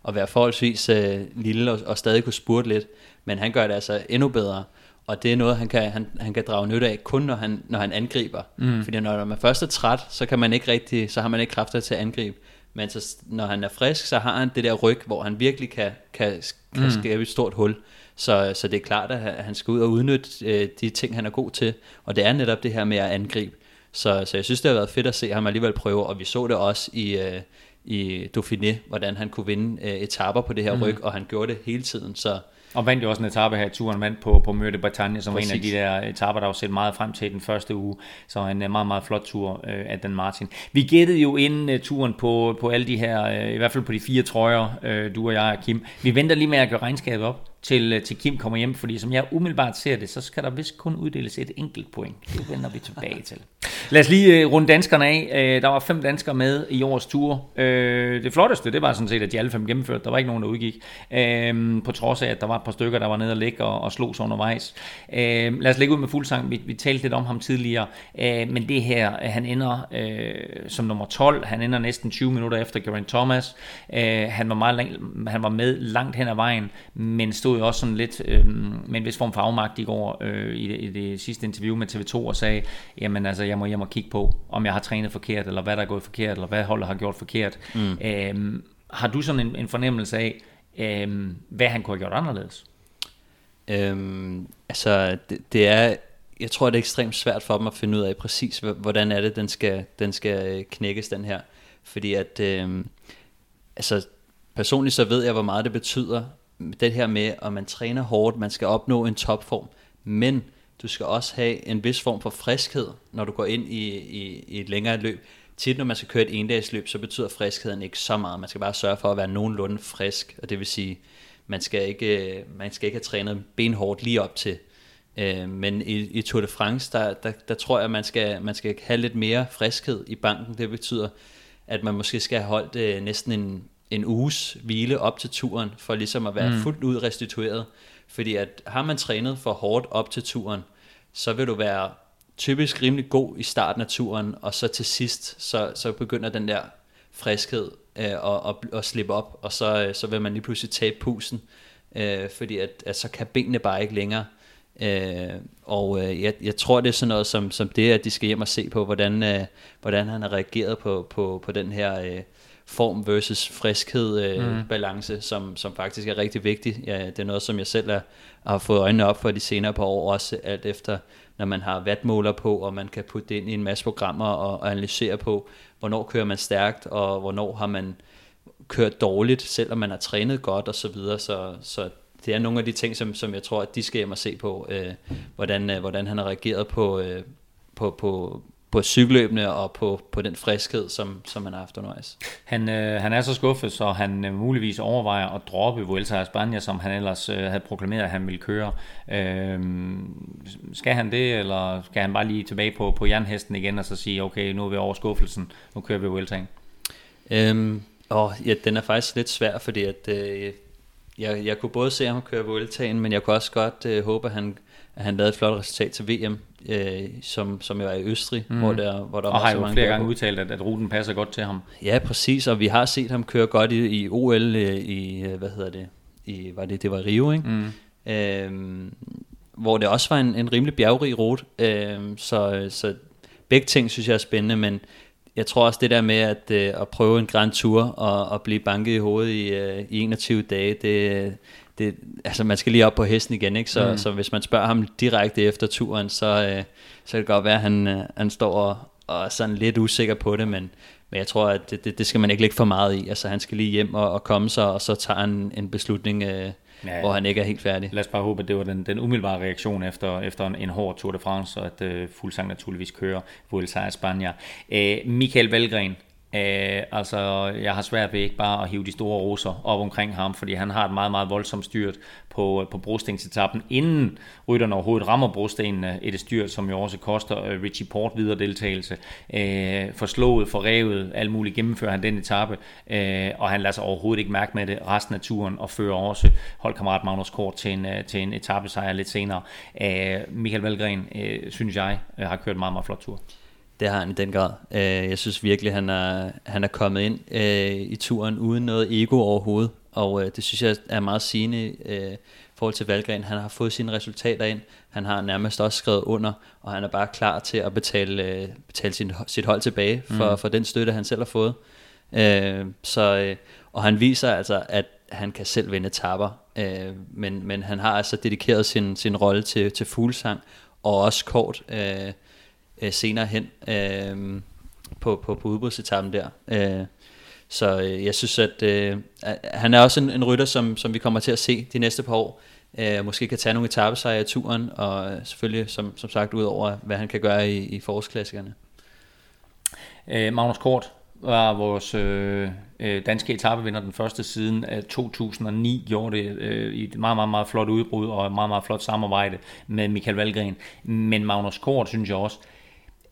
at være forholdsvis øh, lille og, og stadig kunne spurte lidt, men han gør det altså endnu bedre, og det er noget, han kan, han, han kan drage nytte af, kun når han, når han angriber. Mm. Fordi når man først er træt, så kan man ikke rigtig, så har man ikke kræfter til at angribe. Men så, når han er frisk, så har han det der ryg, hvor han virkelig kan, kan, kan mm. skabe et stort hul. Så, så det er klart, at han- skal ud og udnytte øh, de ting, han er god til. Og det er netop det her med at angribe. Så, så jeg synes, det har været fedt at se ham alligevel prøve, og vi så det også i, øh, i Dauphiné, hvordan han kunne vinde øh, etaper på det her mm. ryg, og han gjorde det hele tiden. Så
Og vandt jo også en etape her i turen, vandt på, på Møre de Bretagne, som Præcis. var en af de der etaper, der var set meget frem til den første uge. Så en øh, meget, meget flot tur øh, af Dan Martin. Vi gættede jo inden øh, turen på, på alle de her, øh, i hvert fald på de fire trøjer, øh, du og jeg og Kim. Vi venter lige med at gøre regnskabet op til, øh, til Kim kommer hjem, fordi som jeg umiddelbart ser det, så skal der vist kun uddeles et enkelt point. Det vender vi tilbage til. Lad os lige øh, runde danskerne af. Øh, der var fem danskere med i årets tur. Det flotteste, det var sådan set, at de alle fem gennemførte. Der var ikke nogen, der udgik. På trods af, at der var et par stykker, der var nede og ligge og, og slog sig undervejs. Lad os lægge ud med fuldsang. Vi, vi talte lidt om ham tidligere. Men det her, han ender som nummer 12. Han ender næsten 20 minutter efter Geraint Thomas. Han, var meget, lang- han var med langt hen ad vejen, men stod jo også sådan lidt øh, med en vis form for afmagt i går øh, i, det, i det sidste interview med TV2 og sagde, jamen altså, jeg må hjem og kigge på, om jeg har trænet forkert, eller hvad der er gået forkert, eller hvad holdet har gjort forkert. Mm. Øh, har du sådan en, en fornemmelse af, øh, hvad han kunne have gjort anderledes?
Øhm, altså, det, det er, jeg tror, det er ekstremt svært for dem at finde ud af præcis, hvordan er det, den skal, den skal øh, knækkes, den her. Fordi at, øh, altså personligt så ved jeg, hvor meget det betyder, det her med, at man træner hårdt, man skal opnå en topform, men du skal også have en vis form for friskhed, når du går ind i, i, i et længere løb. Tit når man skal køre et endagsløb, så betyder friskheden ikke så meget. Man skal bare sørge for at være nogenlunde frisk, og det vil sige, man skal ikke, øh, man skal ikke have trænet benhårdt lige op til. Øh, men i, i Tour de France, der, der, der tror jeg, man skal, man skal have lidt mere friskhed i banken. Det betyder, at man måske skal have holdt øh, næsten en, en uges hvile op til turen, for ligesom at være mm. fuldt ud restitueret. Fordi at har man trænet for hårdt op til turen, så vil du være typisk rimelig god i starten af turen, og så til sidst, så, så begynder den der friskhed øh, at, at, at slippe op, og så, øh, så vil man lige pludselig tabe pusen, øh, fordi at, at så kan benene bare ikke længere. Øh, og øh, jeg, jeg tror, det er sådan noget som, som det, at de skal hjem og se på, hvordan, øh, hvordan han har reageret på, på, på den her øh, form versus friskhed øh, mm. balance, som, som faktisk er rigtig vigtig. Ja, det er noget, som jeg selv er, har fået øjnene op for de senere par år, også alt efter, når man har vatmåler på, og man kan putte det ind i en masse programmer og, og analysere på, hvornår kører man stærkt, og hvornår har man kørt dårligt, selvom man har trænet godt og så videre. Så, så det er nogle af de ting, som, som jeg tror, at de skal hjem og se på, øh, hvordan, øh, hvordan han har reageret på, øh, på, på, på cykelløbene og på, på den friskhed, som, som han har haft undervejs.
Han, øh, han er så skuffet, så han øh, muligvis overvejer at droppe Vuelta a España, som han ellers øh, havde proklameret, at han ville køre. Øh, skal han det, eller skal han bare lige tilbage på, på jernhesten igen, og så sige, okay, nu er vi over skuffelsen, nu kører vi Vueltaen?
Øhm, og ja, den er faktisk lidt svær, fordi at, øh, jeg, jeg kunne både se ham køre Vueltaen, men jeg kunne også godt øh, håbe, at han, at han lavede et flot resultat til VM, øh, som, som jo er i Østrig, mm. hvor der, hvor der
og har jo mange flere gange udtalt, at, at ruten passer godt til ham.
Ja, præcis, og vi har set ham køre godt i, i OL øh, i, øh, hvad hedder det, i, var det, det var Rio, ikke? Mm. Øhm, hvor det også var en, en rimelig bjergrig rute, øhm, så, så begge ting synes jeg er spændende, men jeg tror også det der med at, øh, at prøve en Grand Tour og, og blive banket i hovedet i, øh, i 21 dage, det, det, altså man skal lige op på hesten igen, ikke? Så, mm. så hvis man spørger ham direkte efter turen, så, øh, så kan det godt være, at han, øh, han står og, og er sådan lidt usikker på det, men, men jeg tror, at det, det, det skal man ikke lægge for meget i. Altså han skal lige hjem og, og komme sig, og så tager han en beslutning, øh, ja, hvor han ikke er helt færdig.
Lad os bare håbe, at det var den, den umiddelbare reaktion efter, efter en, en hård Tour de France, og at øh, Fuglsang naturligvis kører Vuelta a España. Øh, Michael Valgren, Øh, altså, jeg har svært ved ikke bare at hive de store roser op omkring ham, fordi han har et meget, meget voldsomt styrt på, på brostensetappen, inden rytterne overhovedet rammer brostenene. Et styrt, som jo også koster øh, Richie Port videre deltagelse. Øh, forslået, forrevet, alt muligt gennemfører han den etape, øh, og han lader sig overhovedet ikke mærke med det resten af turen, og fører også holdkammerat Magnus Kort til en, øh, til en etappesejr lidt senere. Øh, Michael Valgren, øh, synes jeg, øh, har kørt en meget, meget flot tur.
Det har han i den grad. Øh, jeg synes virkelig, han er, han er kommet ind øh, i turen uden noget ego overhovedet. Og øh, det synes jeg er meget sigende i forhold til Valgren. Han har fået sine resultater ind. Han har nærmest også skrevet under, og han er bare klar til at betale, betale sin, sit hold tilbage for, mm. for den støtte, han selv har fået. så, og han viser altså, at han kan selv vinde tapper, men, men han har altså dedikeret sin, sin rolle til, til fuglsang, og også kort øh, Øh, senere hen øh, på, på, på udbudsetappen der. Øh, så øh, jeg synes, at øh, han er også en, en rytter, som, som vi kommer til at se de næste par år. Øh, måske kan tage nogle etappesejre i turen, og øh, selvfølgelig, som, som sagt, ud over hvad han kan gøre i, i forårsklassikerne.
Øh, Magnus Kort var vores øh, øh danske etapevinder den første siden af 2009, gjorde det øh, i et meget, meget, meget flot udbrud og et meget, meget flot samarbejde med Michael Valgren. Men Magnus Kort, synes jeg også,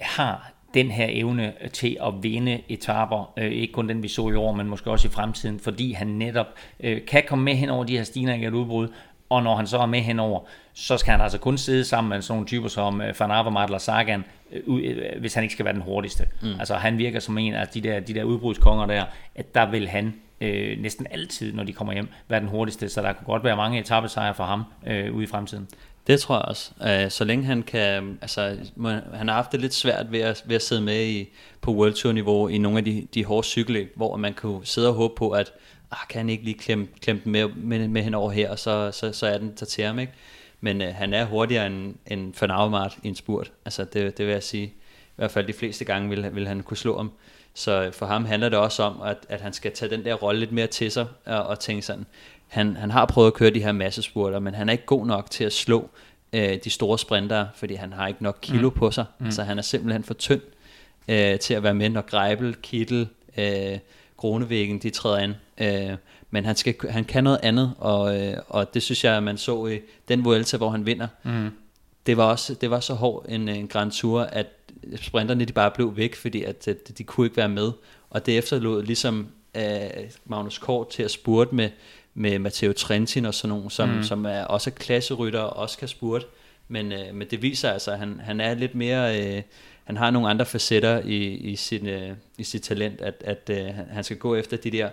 har den her evne til at vinde etaper, øh, ikke kun den vi så i år, men måske også i fremtiden, fordi han netop øh, kan komme med hen over de her stigninger i et udbrud, og når han så er med henover, så skal han altså kun sidde sammen med sådan nogle typer som øh, Van Avermaet eller Sagan, øh, øh, hvis han ikke skal være den hurtigste. Mm. Altså han virker som en af de der, de der udbrudskonger der, at der vil han øh, næsten altid, når de kommer hjem, være den hurtigste, så der kan godt være mange etappesejre for ham øh, ude i fremtiden.
Det tror jeg også. Uh, så længe han kan, altså, han har haft det lidt svært ved at, ved at sidde med i, på World Tour niveau i nogle af de, de hårde cykelløb, hvor man kunne sidde og håbe på, at ah, kan han ikke lige klemme, klemme den med, med, med hen over her, og så, så, så er den der til ham, ikke? Men uh, han er hurtigere end, end Van Avermaet i en spurt. Altså det, det vil jeg sige. I hvert fald de fleste gange vil, vil han kunne slå ham. Så øh, for ham handler det også om, at, at han skal tage den der rolle lidt mere til sig, og, og tænke sådan, han, han har prøvet at køre de her massespurter, men han er ikke god nok til at slå øh, de store sprinter, fordi han har ikke nok kilo mm. på sig. Mm. Altså han er simpelthen for tynd øh, til at være med, når Greibel, Kittel, øh, Kronevæggen, de træder ind. Øh, men han, skal, han kan noget andet, og, øh, og det synes jeg, man så i den Vuelta, hvor han vinder. Mm. Det var også det var så hård en, en Grand Tour, at sprinterne de bare blev væk, fordi at, at de kunne ikke være med. Og det efterlod ligesom øh, Magnus Kort til at spurte med, med Matteo Trentin og sådan nogen, som, mm. som er også klasserytter og også kan spurte. Men, øh, men det viser altså, at han, han er lidt mere... Øh, han har nogle andre facetter i, i, sin, øh, i sit talent, at, at øh, han skal gå efter de der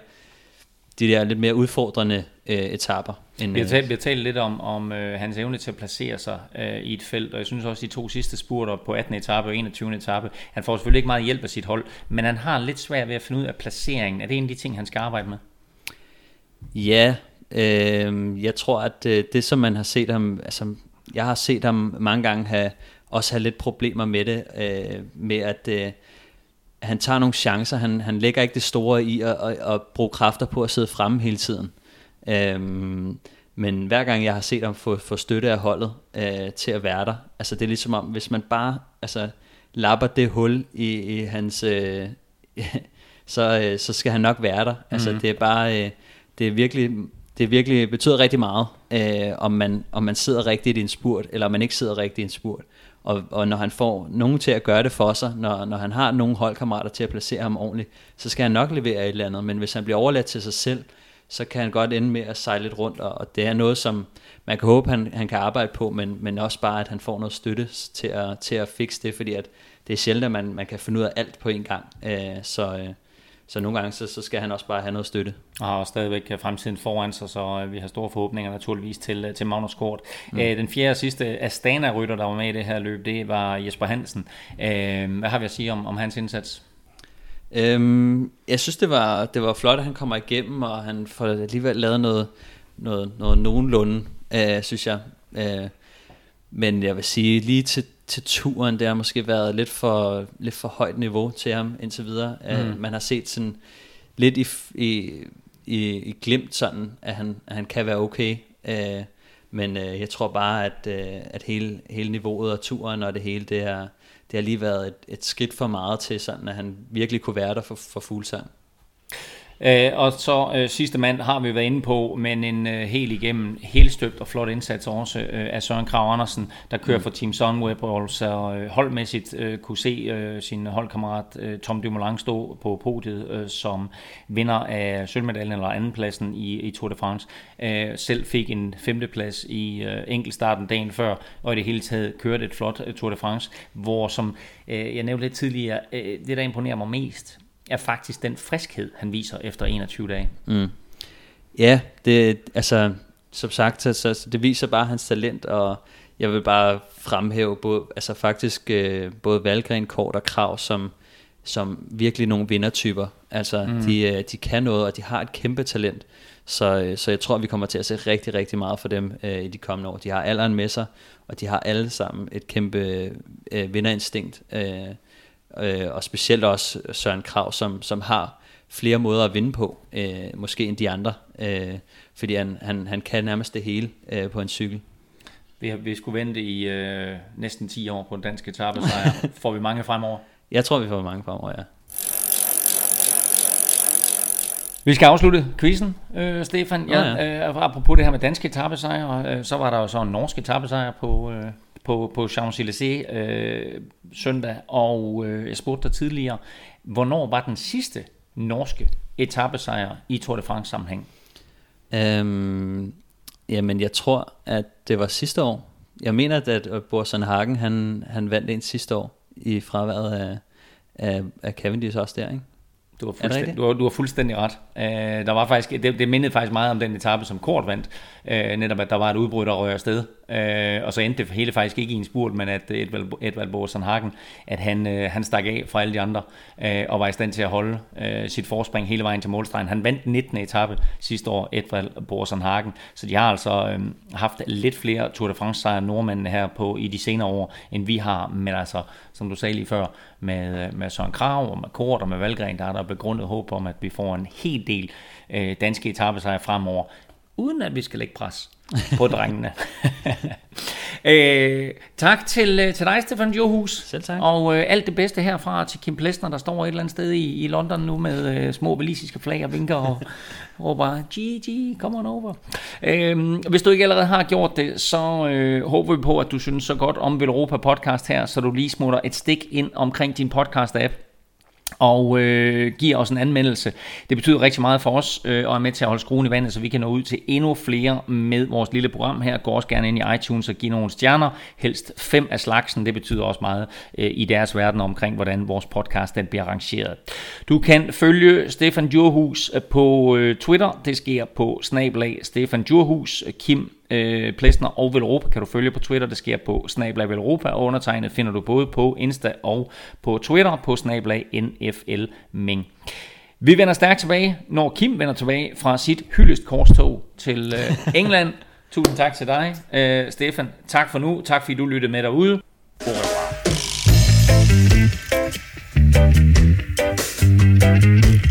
de der lidt mere udfordrende øh, etaper.
End, vi, har talt, vi har talt lidt om, om øh, hans evne til at placere sig øh, i et felt, og jeg synes også, de to sidste spurter på 18. etape og 21. etape, han får selvfølgelig ikke meget hjælp af sit hold, men han har lidt svært ved at finde ud af placeringen. Er det en af de ting, han skal arbejde med?
Ja, øh, jeg tror, at øh, det som man har set ham, altså jeg har set ham mange gange have, også have lidt problemer med det, øh, med at øh, han tager nogle chancer, han, han lægger ikke det store i at, at, at bruge kræfter på at sidde fremme hele tiden. Øh, men hver gang jeg har set ham få, få støtte af holdet øh, til at være der, altså det er ligesom om, hvis man bare altså, lapper det hul i, i hans... Øh, så, øh, så skal han nok være der. Altså mm. det er bare... Øh, det er virkelig det virkelig betyder rigtig meget, øh, om, man, om man sidder rigtigt i en spurt, eller om man ikke sidder rigtigt i en spurt. Og, og når han får nogen til at gøre det for sig, når, når han har nogle holdkammerater til at placere ham ordentligt, så skal han nok levere et eller andet. Men hvis han bliver overladt til sig selv, så kan han godt ende med at sejle lidt rundt, og, og det er noget, som man kan håbe, han, han kan arbejde på, men, men også bare, at han får noget støtte til at, til at fikse det, fordi at det er sjældent, at man, man kan finde ud af alt på en gang. Øh, så, øh, så nogle gange, så, så skal han også bare have noget støtte.
Og har stadigvæk fremtiden foran sig, så øh, vi har store forhåbninger naturligvis til, øh, til Magnus Kort. Mm. Æ, øh, den fjerde og sidste Astana-rytter, der var med i det her løb, det var Jesper Hansen. Æ, hvad har vi at sige om, om hans indsats?
Øhm, jeg synes, det var, det var flot, at han kommer igennem, og han får alligevel lavet noget, noget, noget nogenlunde, øh, synes jeg. Øh, men jeg vil sige, lige til, til turen, det har måske været lidt for, lidt for højt niveau til ham indtil videre. Mm. Uh, man har set sådan lidt i, i, i, i glimt sådan, at han, at han kan være okay. Uh, men uh, jeg tror bare, at, uh, at hele, hele niveauet og turen og det hele, det har, det har lige været et, et skridt for meget til sådan, at han virkelig kunne være der for, for fuglsang.
Øh, og så øh, sidste mand har vi været inde på, men en øh, helt igennem helt støbt og flot indsats også øh, af Søren Krav Andersen, der kører mm. for Team Sunweb, og så øh, holdmæssigt øh, kunne se øh, sin holdkammerat øh, Tom Dumoulin stå på podiet øh, som vinder af sølvmedaljen eller andenpladsen i, i Tour de France. Øh, selv fik en femteplads i øh, enkeltstarten dagen før, og i det hele taget kørte et flot øh, Tour de France, hvor som øh, jeg nævnte lidt tidligere, øh, det der imponerer mig mest, er faktisk den friskhed, han viser efter 21 dage. Mm.
Ja, det, altså, som sagt, så, så, det viser bare hans talent, og jeg vil bare fremhæve både, altså faktisk øh, både Valgren, Kort og Krav, som, som virkelig nogle vindertyper. Altså, mm. de, øh, de kan noget, og de har et kæmpe talent. Så, øh, så jeg tror, vi kommer til at se rigtig, rigtig meget for dem øh, i de kommende år. De har alderen med sig, og de har alle sammen et kæmpe øh, vinderinstinkt. Øh, øh, og specielt også Søren Krav, som, som har flere måder at vinde på, øh, måske end de andre, øh, fordi han, han, han kan nærmest det hele øh, på en cykel.
Vi, har, vi skulle vente i øh, næsten 10 år på en dansk etappesejr. får vi mange fremover?
Jeg tror, vi får mange fremover, ja.
Vi skal afslutte quizzen, øh, Stefan. Ja, ja. Øh, apropos det her med danske etappesejre, øh, så var der jo så en norsk etappesejr på, øh, på, på Champs-Élysées øh, søndag, og øh, jeg spurgte dig tidligere, hvornår var den sidste norske etappesejr i Tour de France sammenhæng?
Øhm, jamen, jeg tror, at det var sidste år. Jeg mener, at Borsen Hagen, han, han vandt en sidste år i fraværet af, af, af Cavendish også der, ikke?
Du har, fuldstændig, du, har, du har fuldstændig ret. Uh, der var faktisk, det, det mindede faktisk meget om den etape, som Kort vandt. Uh, netop at der var et udbrud, der røg afsted øh, og så endte det hele faktisk ikke i en spurt, men at Edvald, Edvald Borsen Hagen, at han, øh, han stak af fra alle de andre, øh, og var i stand til at holde øh, sit forspring hele vejen til målstregen. Han vandt 19. etape sidste år, Edvald Borsen Hagen, så de har altså øh, haft lidt flere Tour de France sejre nordmændene her på i de senere år, end vi har, men altså, som du sagde lige før, med, øh, med Søren Krav og med Kort og med Valgren, der er der begrundet håb om, at vi får en hel del øh, danske etappesejre fremover, uden at vi skal lægge pres på drengene. øh, tak til, øh, til dig, Stefan Johus.
Selv tak.
Og øh, alt det bedste herfra til Kim Plesner, der står et eller andet sted i, i London nu med øh, små belisiske flag og vinker og råber, GG, come on over. Øh, hvis du ikke allerede har gjort det, så øh, håber vi på, at du synes så godt om Velropa podcast her, så du lige smutter et stik ind omkring din podcast-app og øh, giver os en anmeldelse. Det betyder rigtig meget for os, øh, og er med til at holde skruen i vandet, så vi kan nå ud til endnu flere med vores lille program her. Gå også gerne ind i iTunes og give nogle stjerner, helst fem af slagsen. Det betyder også meget øh, i deres verden omkring, hvordan vores podcast den bliver arrangeret. Du kan følge Stefan Djurhus øh, på øh, Twitter. Det sker på snablag Stefan Djurhus. Øh, Kim øh, Plesner og Velropa kan du følge på Twitter. Det sker på Snablag Velropa, og undertegnet finder du både på Insta og på Twitter på Snablag NFL Ming. Vi vender stærkt tilbage, når Kim vender tilbage fra sit hyldest korstog til øh, England. Tusind tak til dig, øh, Stefan. Tak for nu. Tak fordi du lyttede med derude. Au revoir.